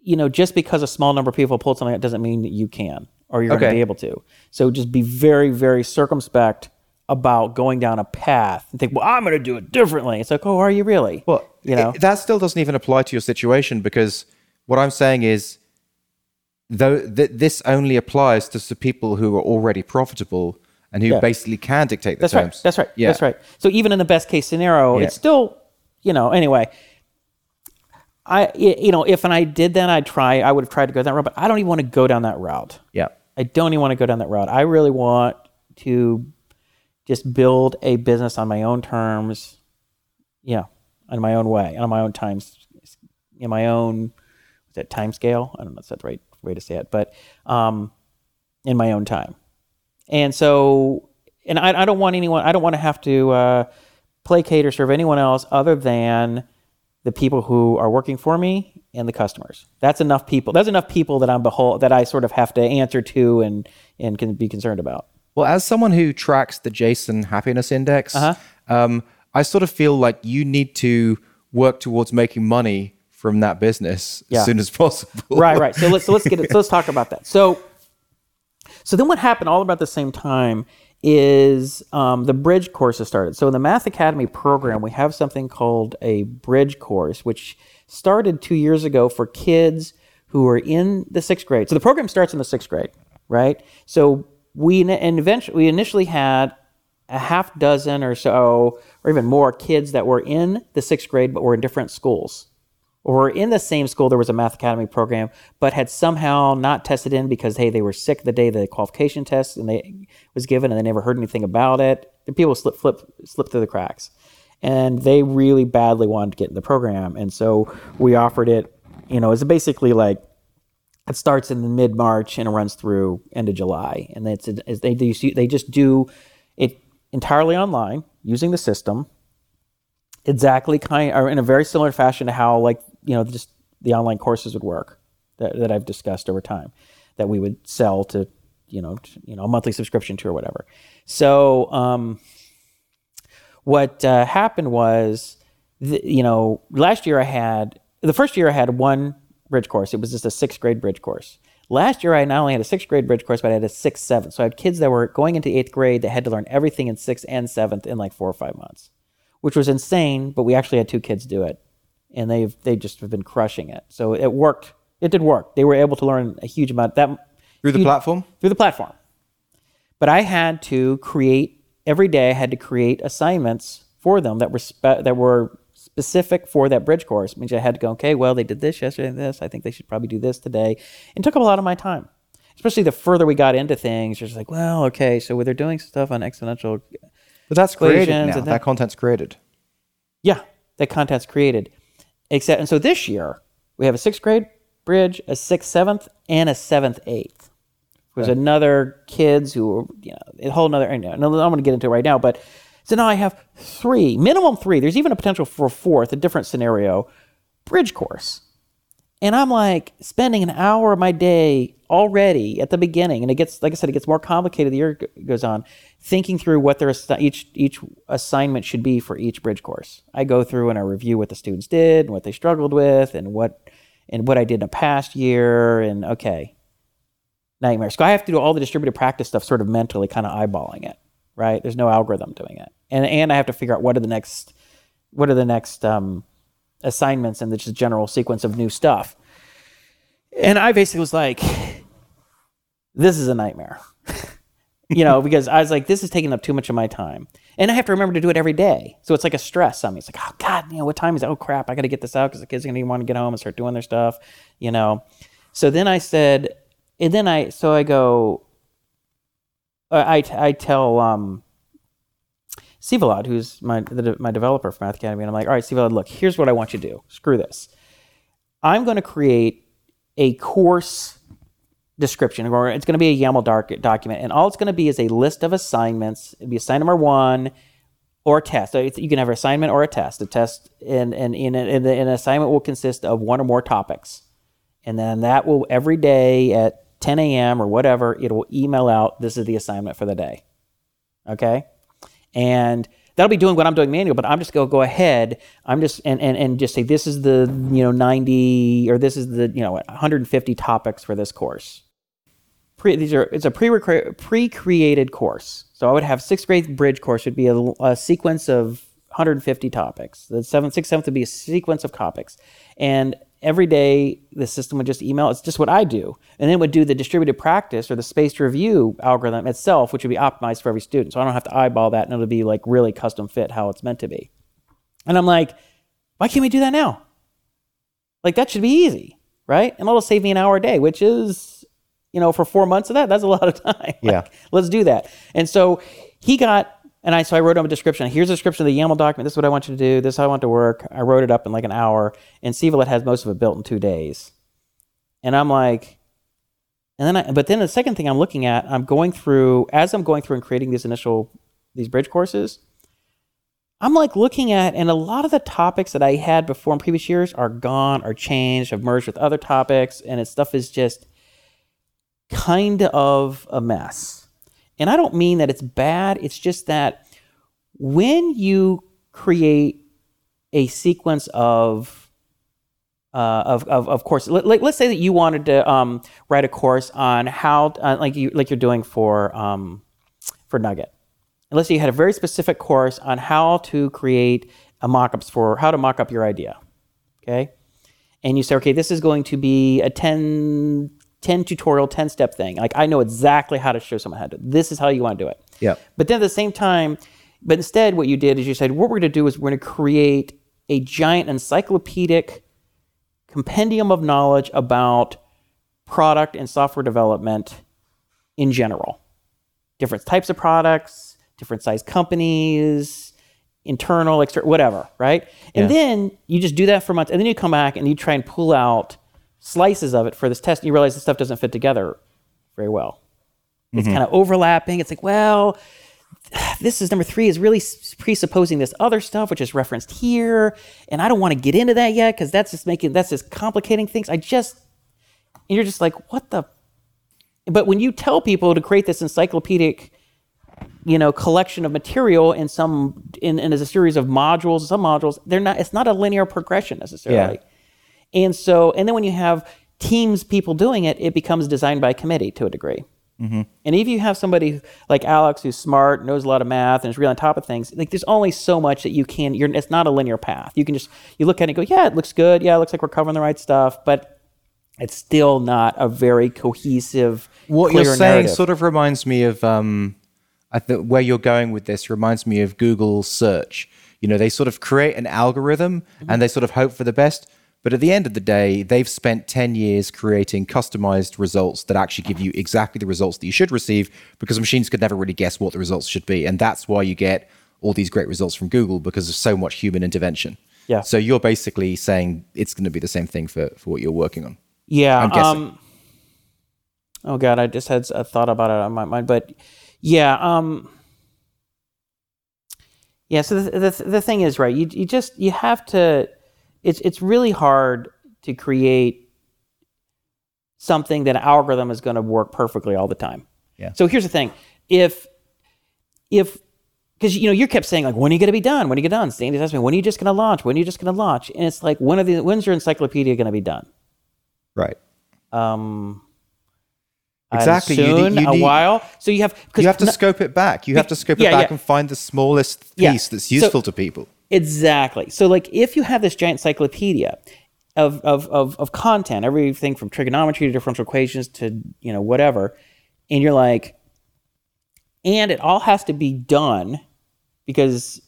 you know, just because a small number of people pulled something, that doesn't mean that you can or you're going to be able to. So just be very, very circumspect about going down a path and think, well, I'm going to do it differently. It's like, oh, are you really? Well, you know, it- that still doesn't even apply to your situation because what I'm saying is, though th- this only applies to people who are already profitable and who Yeah. basically can dictate the That's terms. right. That's right. Yeah. That's right. So even in the best case scenario, Yeah. it's still, you know, anyway. I you know, if and I did that, I'd try. I would have tried to go that route, but I don't even want to go down that route. Yeah. I don't even want to go down that route. I really want to just build a business on my own terms. Yeah, on my own way, on my own times, in my own that time scale? I don't know if that's the right way to say it, but um, in my own time. And so, and I, I don't want anyone. I don't want to have to uh, placate or serve anyone else other than the people who are working for me and the customers. That's enough people. That's enough people that I'm behold that I sort of have to answer to and and can be concerned about. Well, as someone who tracks the Jason Happiness Index, Uh-huh. um, I sort of feel like you need to work towards making money from that business Yeah. as soon as possible. right, right. So let's so let's get it. So let's talk about that. So, so then what happened all about the same time is um, the bridge courses started. So in the Math Academy program, we have something called a bridge course, which started two years ago for kids who are in the sixth grade. So the program starts in the sixth grade, right? So we and eventually we initially had a half dozen or so, or even more kids that were in the sixth grade, but were in different schools or were in the same school there was a math academy program but had somehow not tested in because hey they were sick the day the qualification test and they was given and they never heard anything about it. The people slip flip slip through the cracks. And they really badly wanted to get in the program. And so we offered it you know it's basically like it starts in mid March and it runs through end of July, and it's, it's they they just do it entirely online using the system, exactly kind or in a very similar fashion to how like you know just the online courses would work that, that I've discussed over time that we would sell to you know t- you know a monthly subscription to or whatever. So um, what uh, happened was, you know, last year I had the first year I had one bridge course. It was just a sixth grade bridge course. Last year I not only had a sixth grade bridge course, but I had a sixth, seventh. So I had kids that were going into eighth grade that had to learn everything in sixth and seventh in like four or five months, which was insane. But we actually had two kids do it, and they've they just have been crushing it. So it worked. It did work. They were able to learn a huge amount. That Through the huge- platform? through the platform. But I had to create every day. I had to create assignments for them that were spe- that were specific for that bridge course. Means I had to go, okay, well, they did this yesterday and this. I think they should probably do this today. And it took up a lot of my time. especially the further we got into things, you're just like, well, okay, so they're doing stuff on exponential. But that's created now. that- content's created. Yeah, that content's created. Except, and so this year we have a sixth grade bridge, a sixth, seventh, and a seventh, eighth. There's another kids who, are, you know, a whole another. I know, I'm going to get into it right now, but so now I have three, minimum three. There's even a potential for a fourth, a different scenario, bridge course. And I'm like spending an hour of my day already at the beginning, and it gets, like I said, it gets more complicated the year goes on, thinking through what their each each assignment should be for each bridge course. I go through and I review what the students did, and what they struggled with, and what and what I did in a past year, and okay, nightmare. So I have to do all the distributed practice stuff, sort of mentally, kind of eyeballing it. Right? There's no algorithm doing it, and and I have to figure out what are the next, what are the next um, assignments and the just general sequence of new stuff. And I basically was like, this is a nightmare. you know, because I was like, this is taking up too much of my time. And I have to remember to do it every day. So it's like a stress on me. It's like, oh God, you know, what time is it? Oh crap, I gotta get this out because the kids are gonna want to get home and start doing their stuff, you know. So then I said, and then I so I go uh, I I tell um Sivalad, who's my the, my developer for Math Academy, and I'm like, all right, Sivalad, look, here's what I want you to do. Screw this. I'm going to create a course description, or it's going to be a YAML doc, document, and all it's going to be is a list of assignments. It'd be assignment number one or test. So you can have an assignment or a test. A test and and in an assignment will consist of one or more topics, and then that will every day at 10 a.m. or whatever it will email out. This is the assignment for the day. Okay, and that'll be doing what I'm doing manual, but I'm just going to go ahead. I'm just and, and and just say this is the you know 90 or this is the you know 150 topics for this course. Pre, these are it's a pre pre created course. So I would have sixth grade bridge course would be a, a sequence of 150 topics. The seventh, sixth, seventh would be a sequence of topics, and every day the system would just email. It's just what I do, and then it would do the distributed practice or the spaced review algorithm itself, which would be optimized for every student. So I don't have to eyeball that, and it'll be like really custom fit how it's meant to be. And I'm like, why can't we do that now? Like that should be easy, right? And it'll save me an hour a day, which is, you know, for four months of that, that's a lot of time. Yeah. Like, let's do that. And so he got, and I so I wrote him a description. Here's a description of the YAML document. This is what I want you to do. This is how I want to work. I wrote it up in like an hour, and Sivalet has most of it built in two days. And I'm like, and then I, but then the second thing I'm looking at, I'm going through as I'm going through and creating these initial these bridge courses. I'm like looking at, and a lot of the topics that I had before in previous years are gone, are changed, have merged with other topics, and it stuff is just kind of a mess. And I don't mean that it's bad, it's just that when you create a sequence of uh, of, of, of course, let, us say that you wanted to um, write a course on how, uh, like you like you're doing for um, for Nugget. And let's say you had a very specific course on how to create a mockups for how to mock up your idea. Okay. And you say, okay, this is going to be a 10, 10 tutorial, 10 step thing. Like I know exactly how to show someone how to. This is how you want to do it. Yeah. But then at the same time, but instead, what you did is you said, what we're going to do is we're going to create a giant encyclopedic compendium of knowledge about product and software development in general. Different types of products, different size companies, internal, external, whatever, right? And Yeah. then you just do that for months, and then you come back and you try and pull out slices of it for this test, and you realize the stuff doesn't fit together very well. It's mm-hmm. kind of overlapping. It's like, well, this is number three is really presupposing this other stuff, which is referenced here, and I don't want to get into that yet because that's just making that's just complicating things. I just, and you're just like, what the? But when you tell people to create this encyclopedic, you know, collection of material in some in, in as a series of modules, some modules, they're not. It's not a linear progression necessarily. And so, and then when you have teams, people doing it, it becomes designed by committee to a degree. And if you have somebody like Alex who's smart, knows a lot of math, and is really on top of things, like there's only so much that you can. You're, it's not a linear path. You can just you look at it and go, yeah, it looks good. Yeah, it looks like we're covering the right stuff, but it's still not a very cohesive. What you're saying narrative. sort of reminds me of um, I think where you're going with this reminds me of Google search. You know, they sort of create an algorithm Mm-hmm. and they sort of hope for the best, But at the end of the day, they've spent 10 years creating customized results that actually give you exactly the results that you should receive because machines could never really guess what the results should be. And that's why you get all these great results from Google because of so much human intervention. Yeah. So you're basically saying it's going to be the same thing for, for what you're working on. Yeah. I'm guessing. Um, oh God, I just had a thought about it on my mind, but yeah. Um, yeah. So the, the the thing is, right? You you just you have to. It's it's really hard to create something that an algorithm is going to work perfectly all the time. Yeah. So here's the thing: if if because you know you kept saying like when are you going to be done? When are you done? Sandy asked me when are you just going to launch? When are you just going to launch? And it's like when are the when's your encyclopedia going to be done? Right. Um, Exactly. uh, You need- Soon, you a while. So you have because You have to scope it back. You have to scope yeah, it back yeah. and find the smallest Yeah. piece that's So- useful to people. Exactly. So, like, if you have this giant encyclopedia of, of, of, of content, everything from trigonometry to differential equations to, you know, whatever, and you're like, and it all has to be done because,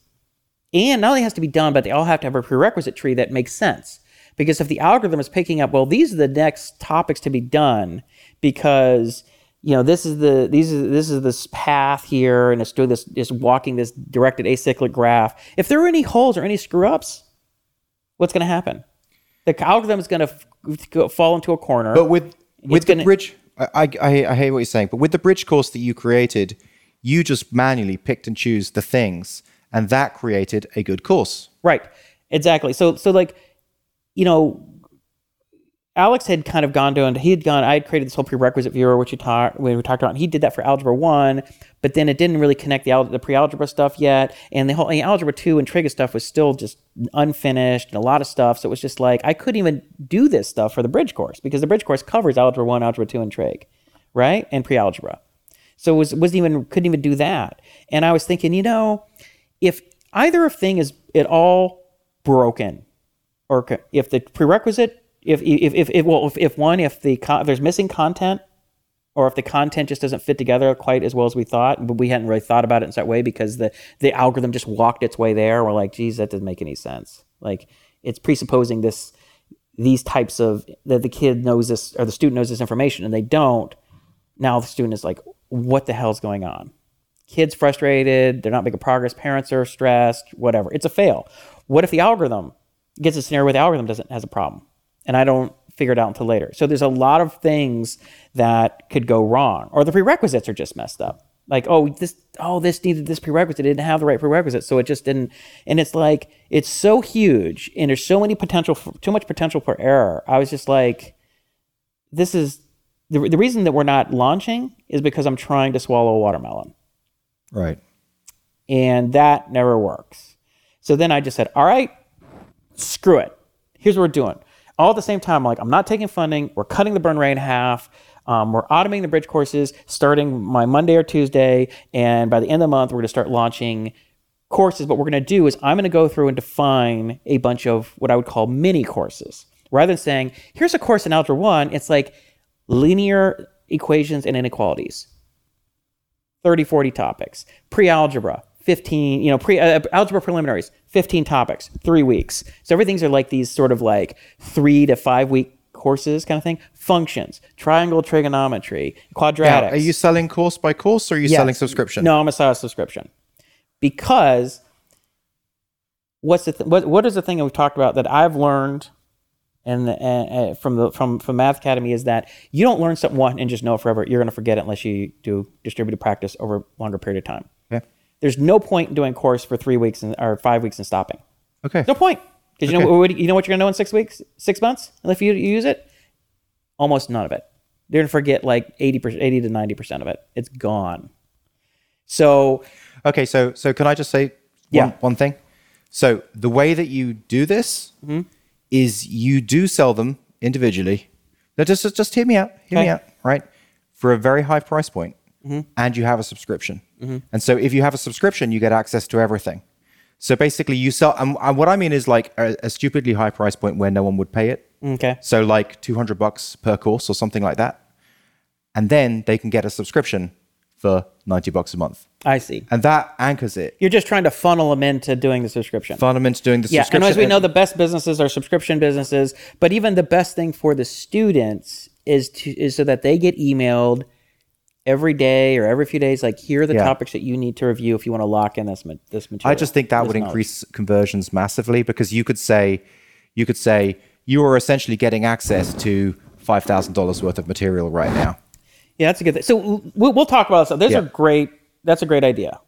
and not only has to be done, but they all have to have a prerequisite tree that makes sense. Because if the algorithm is picking up, well, these are the next topics to be done because you know this is the these is this is this path here and it's doing this is walking this directed acyclic graph if there are any holes or any screw ups what's going to happen the algorithm is going to fall into a corner But with with the gonna- bridge, I, I I I hear what you're saying. But with the bridge course that you created, you just manually picked and choose the things, and that created a good course. Right. Exactly. So so like, you know, Alex had kind of gone to and he had gone. I had created this whole prerequisite viewer, which you talked we talked about. And he did that for algebra one, but then it didn't really connect the the pre-algebra stuff yet, and the whole and algebra two and trig stuff was still just unfinished and a lot of stuff. So it was just like I couldn't even do this stuff for the bridge course because the bridge course covers algebra one, algebra two, and trig, right, and pre-algebra. So it was wasn't even couldn't even do that. And I was thinking, you know, if either thing is at all broken, or if the prerequisite, if if if, if well, if, if one, if the con- if there's missing content, or if the content just doesn't fit together quite as well as we thought, but we hadn't really thought about it in that way because the the algorithm just walked its way there. We're like, geez, that doesn't make any sense. Like it's presupposing this these types of that the kid knows this or the student knows this information and they don't. Now the student is like, what the hell's going on? Kids frustrated, they're not making progress, parents are stressed, whatever. It's a fail. What if the algorithm gets a scenario where the algorithm doesn't has a problem? And I don't figure it out until later. So there's a lot of things that could go wrong. Or the prerequisites are just messed up. Like, oh, this oh, this needed this prerequisite, it didn't have the right prerequisite, so it just didn't and it's like it's so huge and there's so many potential for, too much potential for error. I was just like this is the, the reason that we're not launching is because I'm trying to swallow a watermelon Right. and that never works. So then I just said, all right, screw it. Here's what we're doing. All at the same time, I'm like, I'm not taking funding. We're cutting the burn rate in half. Um, we're automating the bridge courses starting my Monday or Tuesday. And by the end of the month, we're going to start launching courses. What we're going to do is I'm going to go through and define a bunch of what I would call mini courses. Rather than saying, here's a course in Algebra 1, it's like linear equations and inequalities. 30, 40 topics. Pre-algebra, 15, you know, pre uh, algebra preliminaries, 15 topics, three weeks. So everything's are like these sort of like three to five week courses kind of thing. Functions, triangle trigonometry, quadratics. Now, are you selling course by course or are you Yes. selling subscription? No, I'm a subscription because what's the th- what what is the thing that we've talked about that I've learned and uh, from the from from Math Academy is that you don't learn something one and just know it forever. You're going to forget it unless you do distributed practice over a longer period of time. Okay. There's no point in doing a course for three weeks and, or five weeks and stopping. Okay. No point because you know what, you know what you're going to know in six weeks, six months, and if you, you use it, almost none of it. They're going to forget like 80 percent, 80 to 90 percent of it. It's gone. So Okay, so so can I just say one, Yeah. one thing? So the way that you do this Mm-hmm. is you do sell them individually. Now just just, just hear me out. Hear me out. Right, for a very high price point, Mm-hmm. and you have a subscription. And so if you have a subscription, you get access to everything. So basically, you sell. And, and what I mean is like a, a stupidly high price point where no one would pay it. okay, So like 200 bucks per course or something like that. And then they can get a subscription for 90 bucks a month. I see. And that anchors it. You're just trying to funnel them into doing the subscription. Fundament doing the subscription. yeah, and as we know, the best businesses are subscription businesses. But even the best thing for the students is to is so that they get emailed every day or every few days. Like here are the Yeah. topics that you need to review if you want to lock in this ma- this material. I just think that would knowledge. increase conversions massively because you could say, you could say you are essentially getting access to five thousand dollars worth of material right now. Yeah, that's a good thing. So we'll, we'll talk about this. Those Yeah. are great. That's a great idea,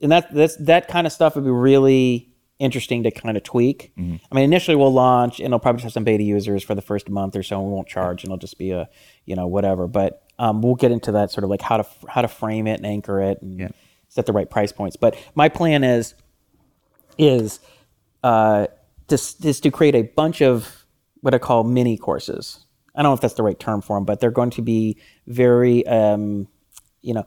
and that that's that kind of stuff would be really interesting to kind of tweak. Mm-hmm. I mean, initially we'll launch, and it'll probably just have some beta users for the first month or so, and we won't charge, and it'll just be a you know whatever. But um, we'll get into that sort of like how to how to frame it and anchor it and Yeah. set the right price points. But my plan is is uh, just, just to create a bunch of what I call mini courses. I don't know if that's the right term for them, but they're going to be very, um, you know,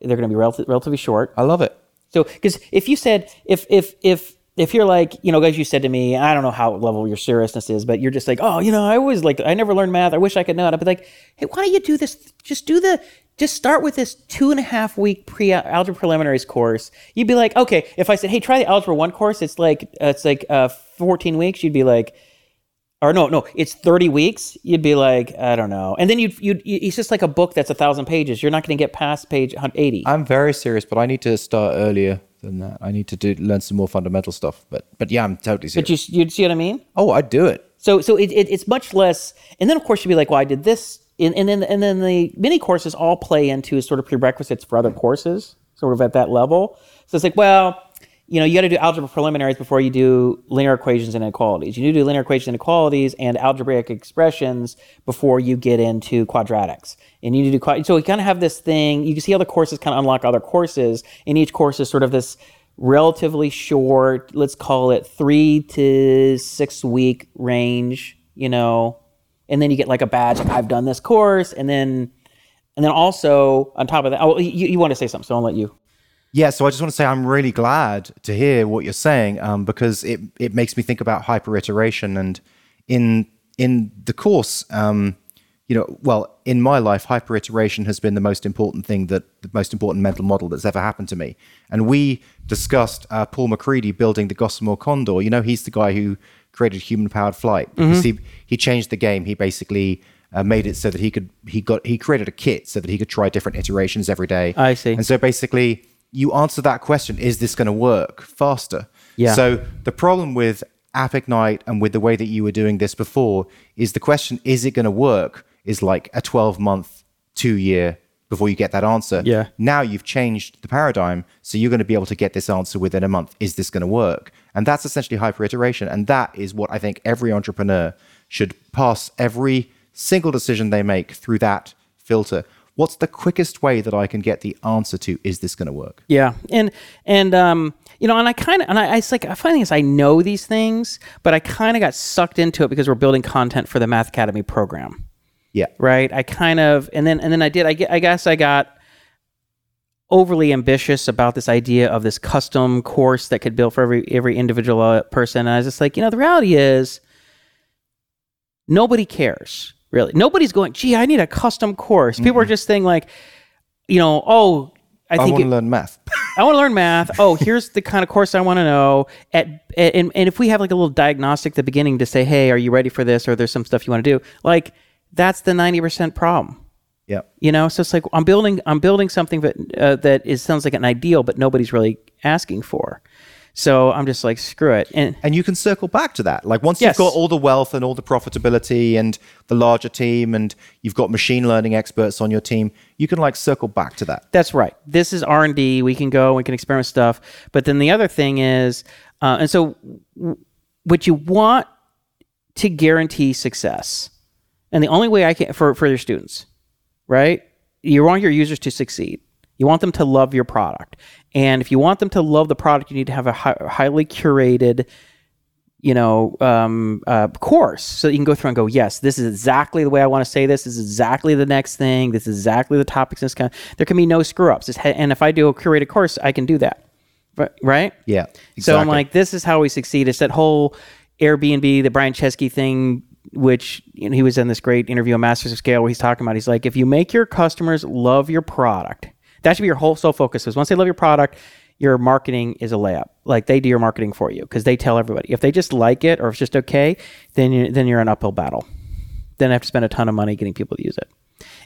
they're going to be relative, relatively short. I love it. So, because if you said, if if if if you're like, you know, as you said to me, I don't know how level your seriousness is, but you're just like, oh, you know, I always like, I never learned math. I wish I could know it. I'd be like, hey, why don't you do this? Just do the, just start with this two and a half week pre algebra preliminaries course. You'd be like, okay, if I said, hey, try the algebra one course, it's like, uh, it's like uh, 14 weeks. You'd be like, or no, no, it's 30 weeks. You'd be like, I don't know. And then you'd, you'd, it's just like a book that's a thousand pages. You're not going to get past page 80. I'm very serious, but I need to start earlier than that. I need to do learn some more fundamental stuff. But but yeah, I'm totally serious. But you, you see what I mean? oh, I'd do it. So so it, it, it's much less. And then of course you'd be like, well, I did this, and, and then and then the mini courses all play into sort of prerequisites for other courses, sort of at that level. So it's like, well, you know, you got to do algebra preliminaries before you do linear equations and inequalities. You need to do linear equations and inequalities and algebraic expressions before you get into quadratics. And you need to do quad- so we kind of have this thing. You can see how the courses kind of unlock other courses, and each course is sort of this relatively short, let's call it three to six week range, you know, and then you get like a badge, like I've done this course, and then, and then also on top of that, oh, you, you want to say something, so I'll let you. Yeah, so I just want to say I'm really glad to hear what you're saying um, because it, it makes me think about hyper iteration and in in the course, um, you know, well, in my life, hyper iteration has been the most important thing that the most important mental model that's ever happened to me. And we discussed uh, Paul MacCready building the Gossamer Condor. You know, he's the guy who created human powered flight because he he changed the game. He basically uh, made it so that he could he got he created a kit so that he could try different iterations every day. I see. And so basically, you answer that question: Is this going to work faster? Yeah. So the problem with App Ignite and with the way that you were doing this before is the question: Is it going to work? Is like a twelve month, two year before you get that answer. Yeah. Now you've changed the paradigm, so you're going to be able to get this answer within a month. Is this going to work? And that's essentially hyper iteration, and that is what I think every entrepreneur should pass every single decision they make through that filter. What's the quickest way that I can get the answer to is this going to work? Yeah, and and um, you know, and I kind of and I, I it's like I find is I know these things, but I kind of got sucked into it because we're building content for the Math Academy program, Yeah. right? I kind of and then and then I did. I get. I guess I got overly ambitious about this idea of this custom course that could build for every every individual uh, person. And I was just like, you know, the reality is nobody cares really. Nobody's going, gee, I need a custom course. People are just saying like, you know, oh, I think I think want it- to learn math. I want to learn math. Oh, here's the kind of course I want to know. At, at and, and if we have like a little diagnostic at the beginning to say, hey, are you ready for this? Or there's some stuff you want to do. Like that's the ninety percent problem. yeah. You know, so it's like I'm building I'm building something that uh, that is sounds like an ideal, but nobody's really asking for. So I'm just like screw it. And And you can circle back to that. Like once Yes. you've got all the wealth and all the profitability and the larger team and you've got machine learning experts on your team, you can like circle back to that. That's right. This is R and D. We can go. We can experiment stuff. But then the other thing is, uh, and so what you want to guarantee success, and the only way I can for for your students, right? You want your users to succeed. You want them to love your product, and if you want them to love the product, you need to have a hi- highly curated you know, um, uh, course. So you can go through and go, yes, this is exactly the way I want to say this. This is exactly the next thing. This is exactly the topics. This kind. There can be no screw ups. And if I do a curated course, I can do that. But, right? Yeah. Exactly. So I'm like, this is how we succeed. It's that whole Airbnb, the Brian Chesky thing, which you know, he was in this great interview on Masters of Scale where he's talking about. He's like, if you make your customers love your product, That should be your whole sole focus. Because once they love your product, your marketing is a layup. Like they do your marketing for you because they tell everybody. If they just like it or if it's just okay, then you, then you're an uphill battle. Then I have to spend a ton of money getting people to use it.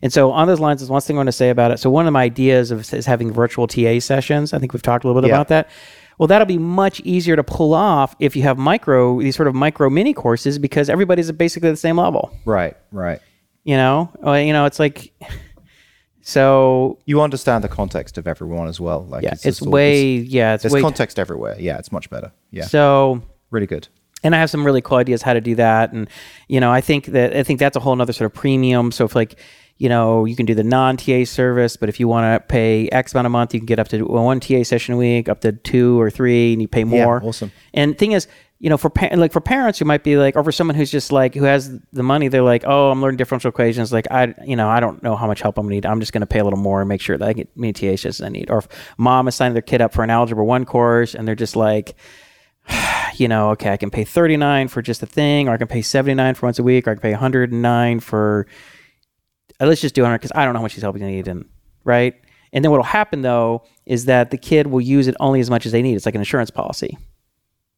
And so on those lines, is one thing I want to say about it. So one of my ideas of is having virtual TA sessions. I think we've talked a little bit Yeah. about that. Well, that'll be much easier to pull off if you have micro these sort of micro mini courses because everybody's at basically the same level. Right, right. You know, Well, you know, it's like so. You understand the context of everyone as well. Like Yeah, it's, all- way yeah, it's there's way context everywhere. Yeah, it's much better. Yeah, so. really good. and I have some really cool ideas how to do that. And you know, I think that I think that's a whole nother sort of premium. So if like you know you can do the non TA service, but if you want to pay X amount a month, you can get up to one TA session a week, up to two or three, and you pay Yeah, more. awesome. And thing is. You know, for pa- like for parents who might be like, or for someone who's just like who has the money, they're like, oh, I'm learning differential equations. Like, I, you know, I don't know how much help I'm gonna need. I'm just gonna pay a little more and make sure that I get many sessions I need. Or if mom is signing their kid up for an algebra one course and they're just like, you know, okay, I can pay 39 for just a thing, or I can pay 79 for once a week, or I can pay 109 for, uh, let's just do 100 because I don't know how much he's helping need, and right. And then what'll happen though is that the kid will use it only as much as they need. It's like an insurance policy,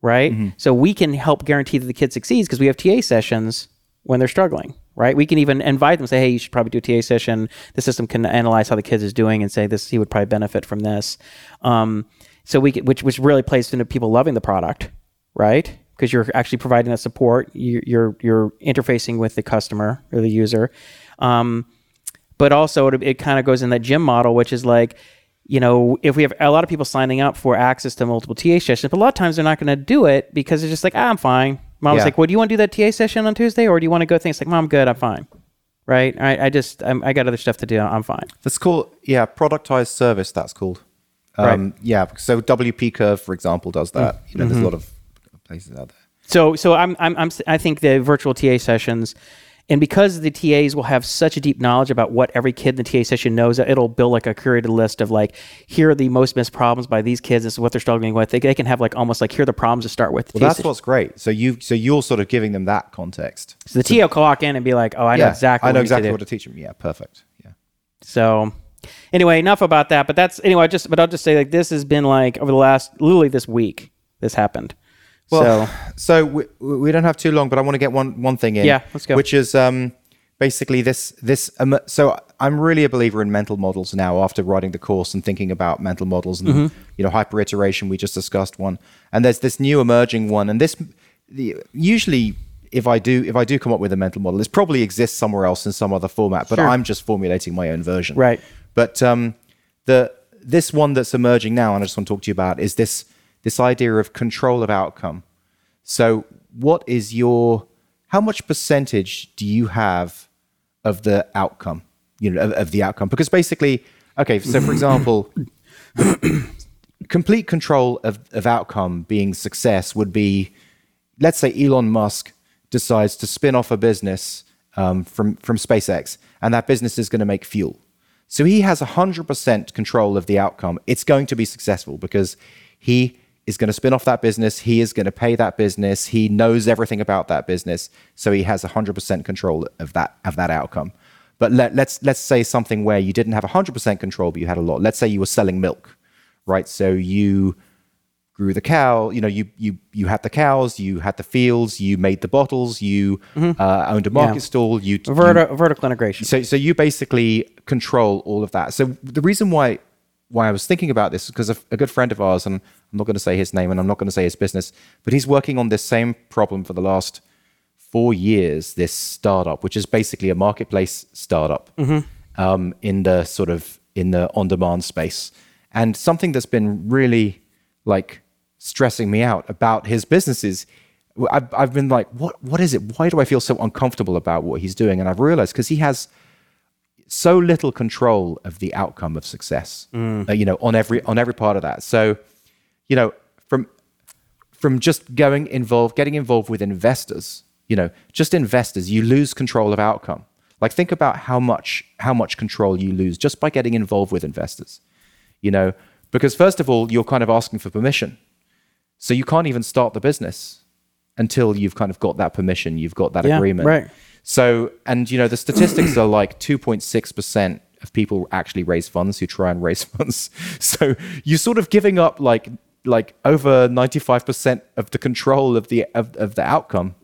right? So we can help guarantee that the kid succeeds because we have TA sessions when they're struggling, right? We can even invite them, say, hey, you should probably do a TA session. The system can analyze how the kid is doing and say this he would probably benefit from this. Um, so we which which really plays into people loving the product, right? Because you're actually providing that support. You, you're you're interfacing with the customer or the user. Um, but also it, it kind of goes in that gym model, which is like, you know, if we have a lot of people signing up for access to multiple TA sessions, but a lot of times they're not going to do it because it's just like, ah, I'm fine. Mom's Yeah. like, well, do you want to do that TA session on Tuesday, or do you want to go? Things like, Mom, I'm good, I'm fine. Right? I, I just, I'm, I got other stuff to do. I'm fine. That's called yeah, productized service. That's called. Um, Right. Yeah. So WP Curve, for example, does that. You know, Mm-hmm. there's a lot of places out there. So, so I'm, I'm, I'm, I think the virtual TA sessions, and because the TAs will have such a deep knowledge about what every kid in the TA session knows, it'll build like a curated list of like, here are the most missed problems by these kids. This is what they're struggling with. They, they can have like almost like here are the problems to start with. Well, that's what's great. So you so you're sort of giving them that context. so the TA will clock in and be like, oh, I know exactly. I know what need to exactly what to teach them. Yeah, perfect. Yeah. So anyway, enough about that. But that's anyway. I just but I'll just say like this has been like over the last literally this week this happened. Well, so so we, we don't have too long, but I want to get one one thing in. Yeah, let's go. Which is um, basically this this. Um, so I'm really a believer in mental models now. After writing the course and thinking about mental models and Mm-hmm. you know hyper iteration, we just discussed one, and there's this new emerging one, and this the, usually. If I do, if I do come up with a mental model, it probably exists somewhere else in some other format. But Sure. I'm just formulating my own version. Right. But um, the this one that's emerging now, and I just want to talk to you about, is this this idea of control of outcome. So, what is your how much percentage do you have of the outcome? You know, of, of the outcome, because basically, okay. So, for example, complete control of, of outcome being success would be, let's say, Elon Musk decides to spin off a business um, from from SpaceX, and that business is going to make fuel. So he has 100% control of the outcome. It's going to be successful because he is going to spin off that business. He is going to pay that business. He knows everything about that business. So he has 100% control of that, of that outcome. But let, let's, let's say something where you didn't have 100% control, but you had a lot. Let's say you were selling milk, right? So you grew the cow you know you you you had the cows you had the fields you made the bottles you uh, owned a market Yeah. stall you, you vertical integration. so, so you basically control all of that. So the reason why why I was thinking about this is because a, a good friend of ours, and I'm not going to say his name and I'm not going to say his business, but he's working on this same problem for the last four years. This startup, which is basically a marketplace startup um, in the sort of in the on-demand space, and something that's been really like stressing me out about his businesses. I've, I've been like, what what is it? Why do I feel so uncomfortable about what he's doing? And I've realized because he has so little control of the outcome of success, uh, you know, on every on every part of that. So, you know, from from just going involved, getting involved with investors, you know, just investors, you lose control of outcome. Like think about how much how much control you lose just by getting involved with investors. You know, because first of all, you're kind of asking for permission. So you can't even start the business until you've kind of got that permission, you've got that Yeah, agreement. right. So, and you know, the statistics are like 2.6% of people actually raise funds who try and raise funds. So you're sort of giving up like like over 95% of the control of the of, of the outcome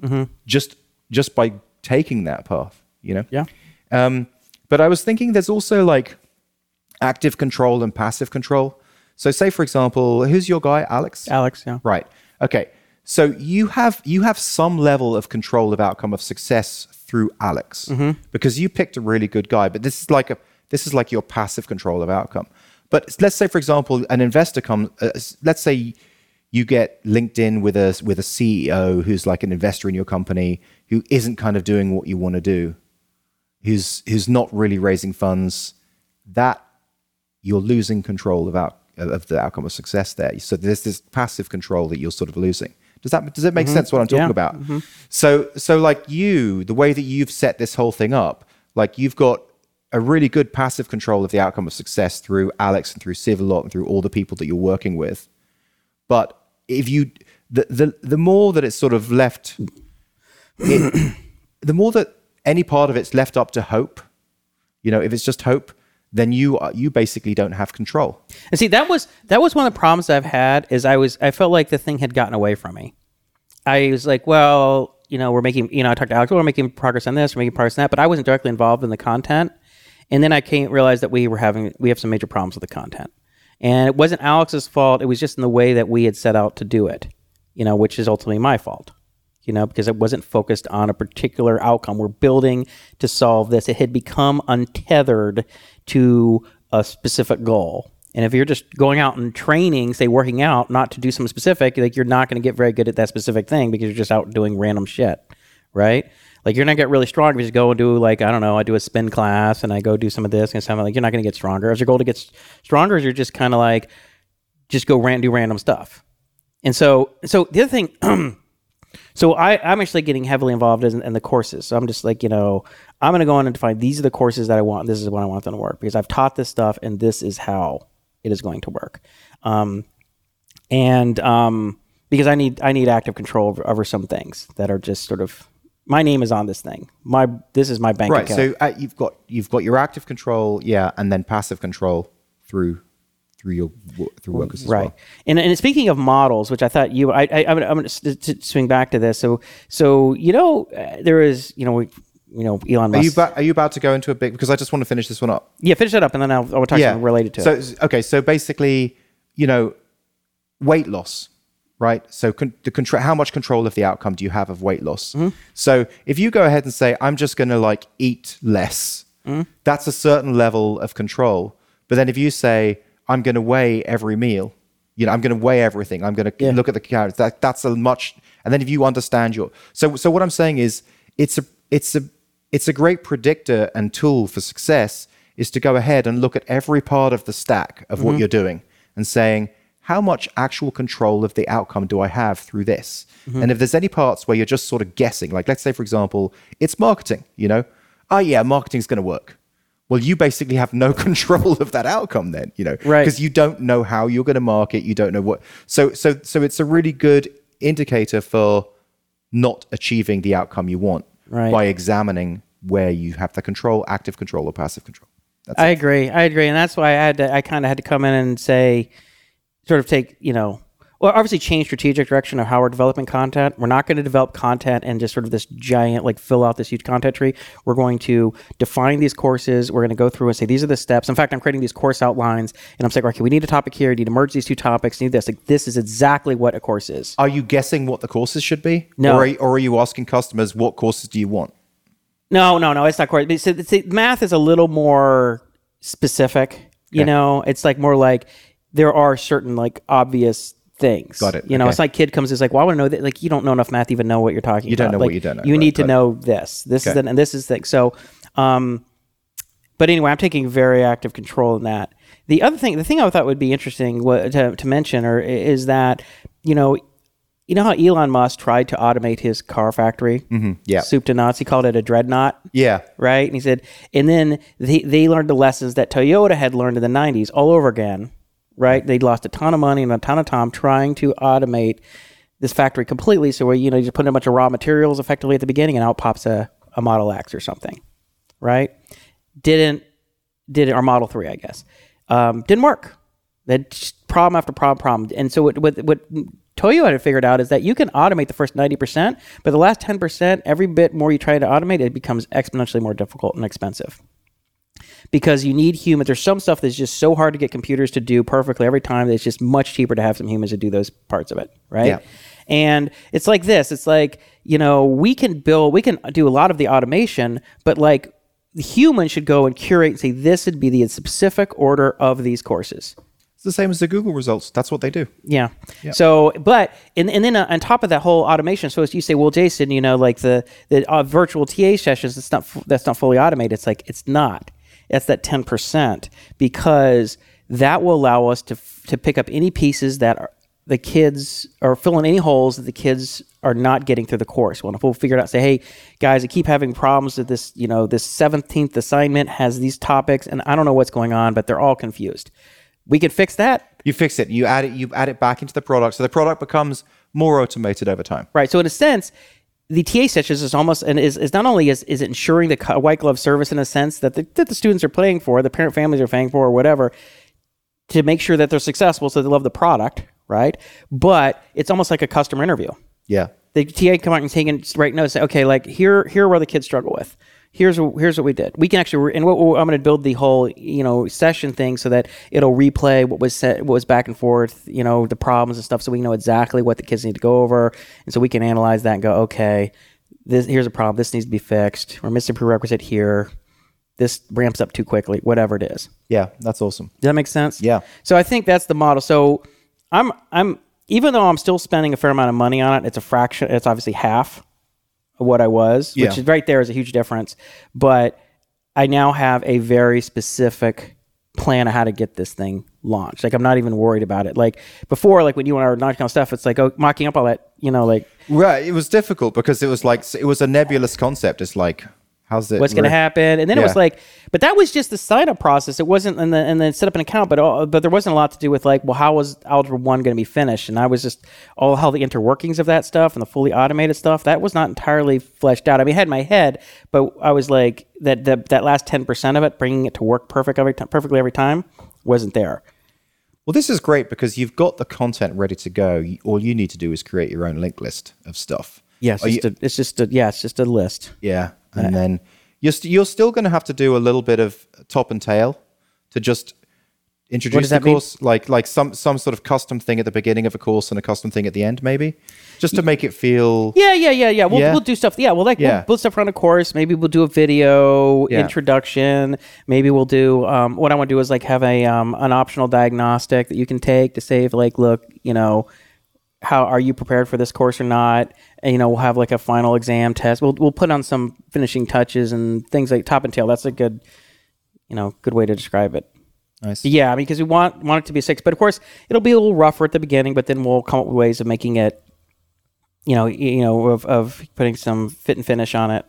just just by taking that path, you know? Yeah. Um, but I was thinking there's also like active control and passive control. So say for example, who's your guy, Alex? Alex, yeah. Right. Okay. So you have you have some level of control of outcome of success through Alex because you picked a really good guy. But this is like a this is like your passive control of outcome. But let's say, for example, an investor comes. Uh, let's say you get linked in with a with a CEO who's like an investor in your company who isn't kind of doing what you want to do, who's who's not really raising funds. That you're losing control of out of the outcome of success there. So there's this passive control that you're sort of losing. Does that does it make mm-hmm. sense what I'm talking Yeah. about? Mm-hmm. So so like you, the way that you've set this whole thing up, like you've got a really good passive control of the outcome of success through Alex and through Civilot and through all the people that you're working with. But if you the the, the more that it's sort of left it, the more that any part of it's left up to hope, you know, if it's just hope, then you are, you basically don't have control. And see, that was that was one of the problems I've had is I was I felt like the thing had gotten away from me. I was like, well, you know, we're making, you know, I talked to Alex, well, we're making progress on this, we're making progress on that, but I wasn't directly involved in the content. And then I came realize that we were having we have some major problems with the content. And it wasn't Alex's fault, it was just in the way that we had set out to do it, you know, which is ultimately my fault. You know, because it wasn't focused on a particular outcome. We're building to solve this. It had become untethered to a specific goal. And if you're just going out and training, say working out, not to do something specific, like you're not going to get very good at that specific thing because you're just out doing random shit, right? Like you're not get really strong if you just go and do like I don't know, I do a spin class and I go do some of this and something like you're not going to get stronger. Is your goal to get stronger? Is you're just kind of like just go ran do random stuff. And so so the other thing So I, I'm actually getting heavily involved in, in the courses. So I'm just like, you know, I'm going to go in and define these are the courses that I want. This is what I want them to work because I've taught this stuff and this is how it is going to work. Um, and um, because I need I need active control over, over some things that are just sort of my name is on this thing. My this is my bank Right. account. So uh, you've got you've got your active control, yeah, and then passive control through through through as right well. and, and speaking of models which i thought you i, I i'm gonna, gonna swing back to this so so you know uh, there is you know we, you know elon Are you ba- are you about to go into a big because I just want to finish this one up. yeah finish it up and then i'll, I'll talk something related to so, it So okay, so basically, you know, weight loss, right? So con- the control, how much control of the outcome do you have of weight loss? Mm-hmm. So if you go ahead and say, I'm just going to like eat less, Mm-hmm. that's a certain level of control. But then if you say, I'm going to weigh every meal, you know, I'm going to weigh everything. I'm going to Yeah. look at the calories. That that's a much. And then if you understand your so so what I'm saying is it's a it's a it's a great predictor and tool for success is to go ahead and look at every part of the stack of what mm-hmm. you're doing and saying how much actual control of the outcome do I have through this? Mm-hmm. And if there's any parts where you're just sort of guessing, like let's say for example, it's marketing, you know, oh yeah, marketing's going to work. Well, you basically have no control of that outcome then, you know, Right. because you don't know how you're going to market, you don't know what. So so so it's a really good indicator for not achieving the outcome you want Right. by examining where you have the control, active control or passive control. That's I agree. I agree, and that's why I had to. I kind of had to come in and say, sort of take you know, well, obviously change strategic direction of how we're developing content. We're not going to develop content and just sort of this giant like fill out this huge content tree. We're going to define these courses. We're going to go through and say these are the steps. In fact, I'm creating these course outlines, and I'm saying, okay, we need a topic here. We need to merge these two topics. Need this. Like this is exactly what a course is. Are you guessing what the courses should be? No. Or are, you- or are you asking customers what courses do you want? No, no, no. It's not quite. So, see, math is a little more specific. You Okay. know, it's like more like there are certain like obvious things. Got it. You know, Okay. it's like kid comes is like, well, I want to know that. Like, you don't know enough math to even know what you're talking. You don't know what you don't know. You Right, need to got it. know this. This is the, and this is the thing. So, um, but anyway, I'm taking very active control in that. The other thing, the thing I thought would be interesting to, to mention, or is that you know, you know how Elon Musk tried to automate his car factory, mm-hmm. Yeah. soup to nuts. He called it a dreadnought Yeah. right? And he said, and then they, they learned the lessons that Toyota had learned in the 90s all over again, right? They lost a ton of money and a ton of time trying to automate this factory completely. So where, you know, you just put in a bunch of raw materials effectively at the beginning and out pops a, a Model X or something, right? Didn't did it, or Model 3, I guess, um, didn't work. That problem after problem, problem. And so what, what, what Toyota had figured out is that you can automate the first 90%, but the last 10%, every bit more you try to automate, it becomes exponentially more difficult and expensive because you need humans. There's some stuff that's just so hard to get computers to do perfectly every time that it's just much cheaper to have some humans to do those parts of it, right? Yeah. And it's like this. It's like you know we can build, we can do a lot of the automation, but like the human should go and curate and say this would be the specific order of these courses. It's the same as the Google results. That's what they do. Yeah. So, but and and then uh, on top of that whole automation, so as you say, well, Jason, you know, like the the uh, virtual TA sessions, it's not f- that's not fully automated. It's like it's not. That's that ten percent because that will allow us to to pick up any pieces that are the kids or fill in any holes that the kids are not getting through the course. Well, if we'll figure it out, say, hey guys, I keep having problems with this. You know, this seventeenth assignment has these topics, and I don't know what's going on, but they're all confused. We could fix that You fix it. You add it. You add it back into the product, so the product becomes more automated over time. Right. So in a sense, the TA sessions is almost and is, is not only is, is it ensuring the white glove service in a sense that the, that the students are paying for, the parent families are paying for, or whatever, to make sure that they're successful, so they love the product, right? But it's almost like a customer interview. Yeah. The TA come out and take and write notes. Say, okay, like here here are where the kids struggle with. Here's here's what we did. We can actually re- and what, what I'm going to build the whole you know session thing so that it'll replay what was said, what was back and forth, you know, the problems and stuff, so we know exactly what the kids need to go over, and so we can analyze that and go, okay, this here's a problem. This needs to be fixed. We're missing a prerequisite here. This ramps up too quickly. Whatever it is. Yeah. That's awesome. Does that make sense? Yeah. So I think that's the model. So I'm I'm even though I'm still spending a fair amount of money on it, it's a fraction. It's obviously half what I was, which is right there is a huge difference. But I now have a very specific plan of how to get this thing launched. Like I'm not even worried about it. Like before, like when you and I were knocking on stuff, it's like oh, mocking up all that, you know, like Right. It was difficult because it was like it was a nebulous concept. It's like, how's it? what's going to happen? And then it was like but that was just the sign up process. It wasn't and then and then set up an account but all, but there wasn't a lot to do with like well how was algebra 1 going to be finished? And i was just all how the interworkings of that stuff and the fully automated stuff that was not entirely fleshed out. I mean i had my head but i was like that that, that last 10% of it bringing it to work perfect every time perfectly every time wasn't there. Well, this is great because you've got the content ready to go. All you need to do is create your own link list of stuff. yeah it's just, you- a, it's just a yeah it's just a list. Yeah, and then you're st- you're still going to have to do a little bit of top and tail to just introduce the that mean? course, like like some some sort of custom thing at the beginning of a course and a custom thing at the end, maybe, just to make it feel. Yeah, yeah, yeah, yeah. We'll, Yeah? we'll do stuff. Yeah, we'll like Yeah. we'll build stuff around a course. Maybe we'll do a video Yeah. introduction. Maybe we'll do um, what I want to do is like have a um, an optional diagnostic that you can take to say if like look, you know, how are you prepared for this course or not? And you know, we'll have like a final exam test. We'll we'll put on some finishing touches and things like top and tail. That's a good, you know, good way to describe it. Nice. Yeah, I mean, because we want want it to be six, but of course it'll be a little rougher at the beginning, but then we'll come up with ways of making it, you know, you know, of, of putting some fit and finish on it.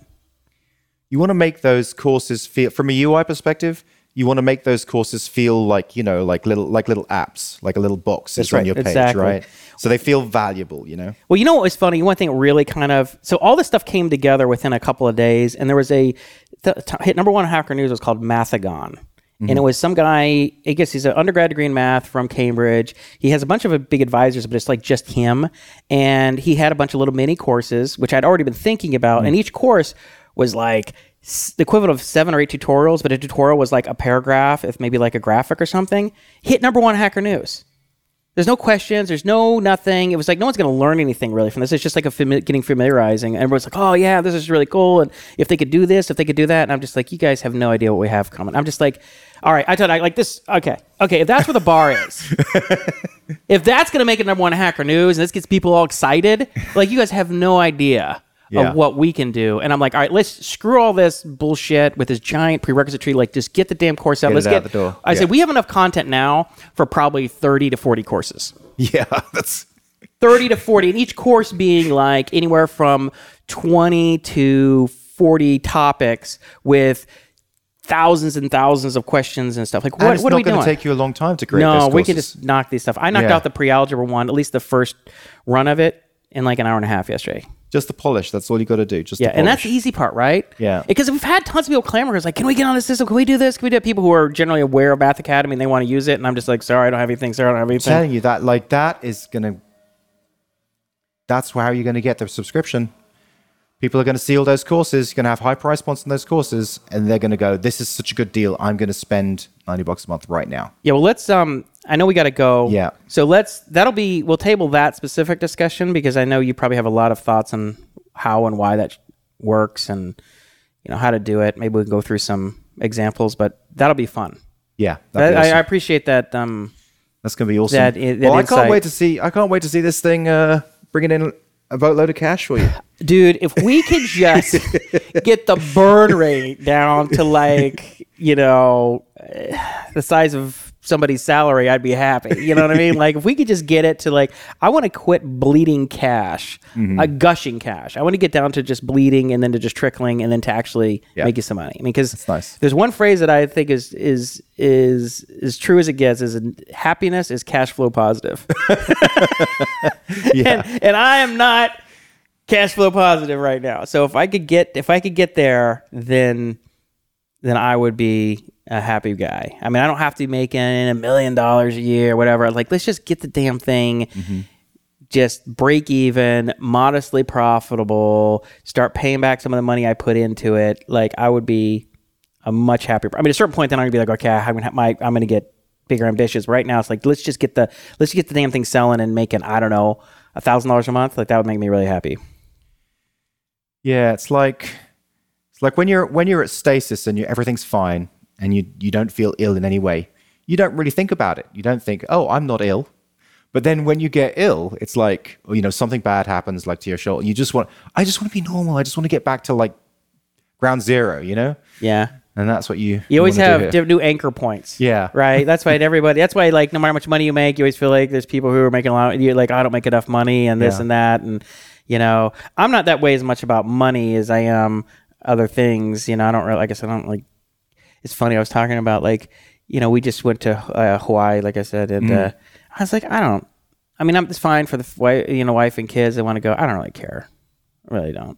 You want to make those courses feel, from a UI perspective, you want to make those courses feel like you know, like little like little apps, like a little box That's is on your page, exactly. right? So they feel valuable, you know. Well, you know what was funny? One thing really kind of so all this stuff came together within a couple of days, and there was a th- t- hit number one Hacker News was called Mathigon. Mm-hmm. And it was some guy, I guess he's an undergrad degree in math from Cambridge. He has a bunch of big advisors, but it's like just him. And he had a bunch of little mini courses, which I'd already been thinking about. Mm-hmm. And each course was like the equivalent of seven or eight tutorials, but a tutorial was like a paragraph, if maybe like a graphic or something. Hit number one Hacker News. There's no questions. There's no nothing. It was like no one's going to learn anything really from this. It's just like a fami- getting familiarizing. And everyone's like, oh yeah, this is really cool. And if they could do this, if they could do that, and I'm just like, you guys have no idea what we have coming. I'm just like, all right, I told I like this. Okay, okay. If that's where the bar is, if that's going to make it number one hacker news, and this gets people all excited, like you guys have no idea. Yeah. Of what we can do, and I'm like, all right, let's screw all this bullshit with this giant prerequisite tree. Like, just get the damn course out. Get let's it get. out the door. I Yeah. said we have enough content now for probably 30 to 40 courses. Yeah, that's 30 to 40 and each course being like anywhere from 20 to 40 topics with thousands and thousands of questions and stuff like and what, it's what not are we going to take you a long time to create. no we can just knock these stuff i knocked Yeah. out the pre-algebra one at least the first run of it in like an hour and a half yesterday Just the polish. That's all you got to do. Just Yeah, and that's the easy part, right? Yeah. Because we've had tons of people clamor, it's like, can we get on the system? Can we do this? Can we do it? People who are generally aware of Math Academy and they want to use it, and I'm just like, sorry, I don't have anything. Sorry, I don't have anything. I'm telling you that like that is gonna. That's how you're going to get the subscription. People are going to see all those courses. You're going to have high price points on those courses, and they're going to go, "This is such a good deal. I'm going to spend ninety bucks a month right now." Yeah, well, let's. Um, I know we got to go. Yeah. So let's. That'll be. We'll table that specific discussion because I know you probably have a lot of thoughts on how and why that works and you know how to do it. Maybe we can go through some examples, but that'll be fun. Yeah, I, that'd be awesome. I appreciate that. Um, that's going to be awesome. that- that well, I can't wait to see. I can't wait to see this thing uh, bringing in a boatload of cash for you. dude, if we could just get the burn rate down to like you know the size of somebody's salary, I'd be happy. You know what I mean? Like if we could just get it to like, I want to quit bleeding cash, Mm-hmm. uh, gushing cash. I want to get down to just bleeding and then to just trickling and then to actually Yeah. make you some money. I mean, because nice. there's one phrase that I think is is is as true as it gets is happiness is cash flow positive. Yeah, and, and I am not cash flow positive right now. So if I could get if I could get there, then then I would be a happy guy. I mean, I don't have to be making a million dollars a year or whatever. Like, let's just get the damn thing. Mm-hmm. Just break even, modestly profitable, start paying back some of the money I put into it. Like I would be a much happier. I mean, at a certain point, then I'm gonna be like, okay, I'm gonna have my, I'm gonna get bigger ambitious. Right now, it's like let's just get the let's just get the damn thing selling and making I don't know a thousand dollars a month. Like that would make me really happy. yeah. It's like it's like when you're when you're at stasis and you, everything's fine and you you don't feel ill in any way. You don't really think about it. You don't think, "Oh, I'm not ill." But then when you get ill, it's like, you know, something bad happens like to your shoulder. You just want, I just want to be normal. I just want to get back to like ground zero, you know? Yeah. And that's what you, You always have new anchor points. Yeah. Right. That's why everybody. That's why like no matter how much money you make, you always feel like there's people who are making a lot. You're like, "Oh, I don't make enough money, and this Yeah. and that, and you know, I'm not that way as much about money as I am other things. You know, I don't really. I said, I don't like. It's funny. I was talking about like, you know, we just went to uh, Hawaii, like I said, and Mm. uh, I was like, I don't. I mean, I'm it's fine for the wife, you know, wife and kids. They want to go. I don't really care. I really don't.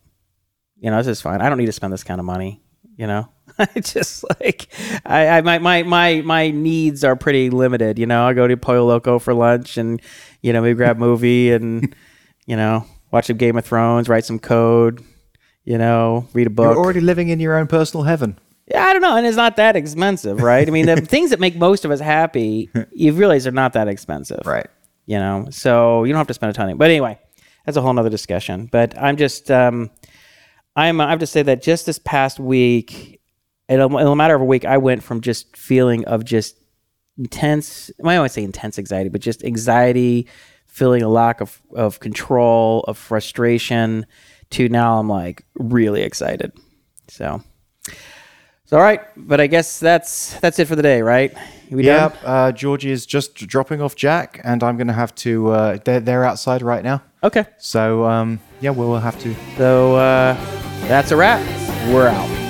You know, this is fine. I don't need to spend this kind of money. You know, I just like I, I my, my my my needs are pretty limited. You know, I go to Pollo Loco for lunch, and you know, maybe grab a movie, and you know, watch some Game of Thrones, write some code. You know, read a book. You're already living in your own personal heaven. Yeah, I don't know, and it's not that expensive, right? I mean, the things that make most of us happy, you realize they're not that expensive, Right. You know, so you don't have to spend a ton. Of, money. but anyway, that's a whole nother discussion. But I'm just, um, I'm, I have to say that just this past week, in a, in a matter of a week, I went from just feeling of just intense. Well, I to say intense anxiety, but just anxiety, feeling a lack of of control, of frustration, to now I'm like really excited. So. So, all right, but I guess that's that's it for the day, right? We done? Uh, Georgie is just dropping off Jack, and I'm going to have to. Uh, they're they're outside right now, Okay. so um, yeah, we'll have to. So uh, that's a wrap. We're out.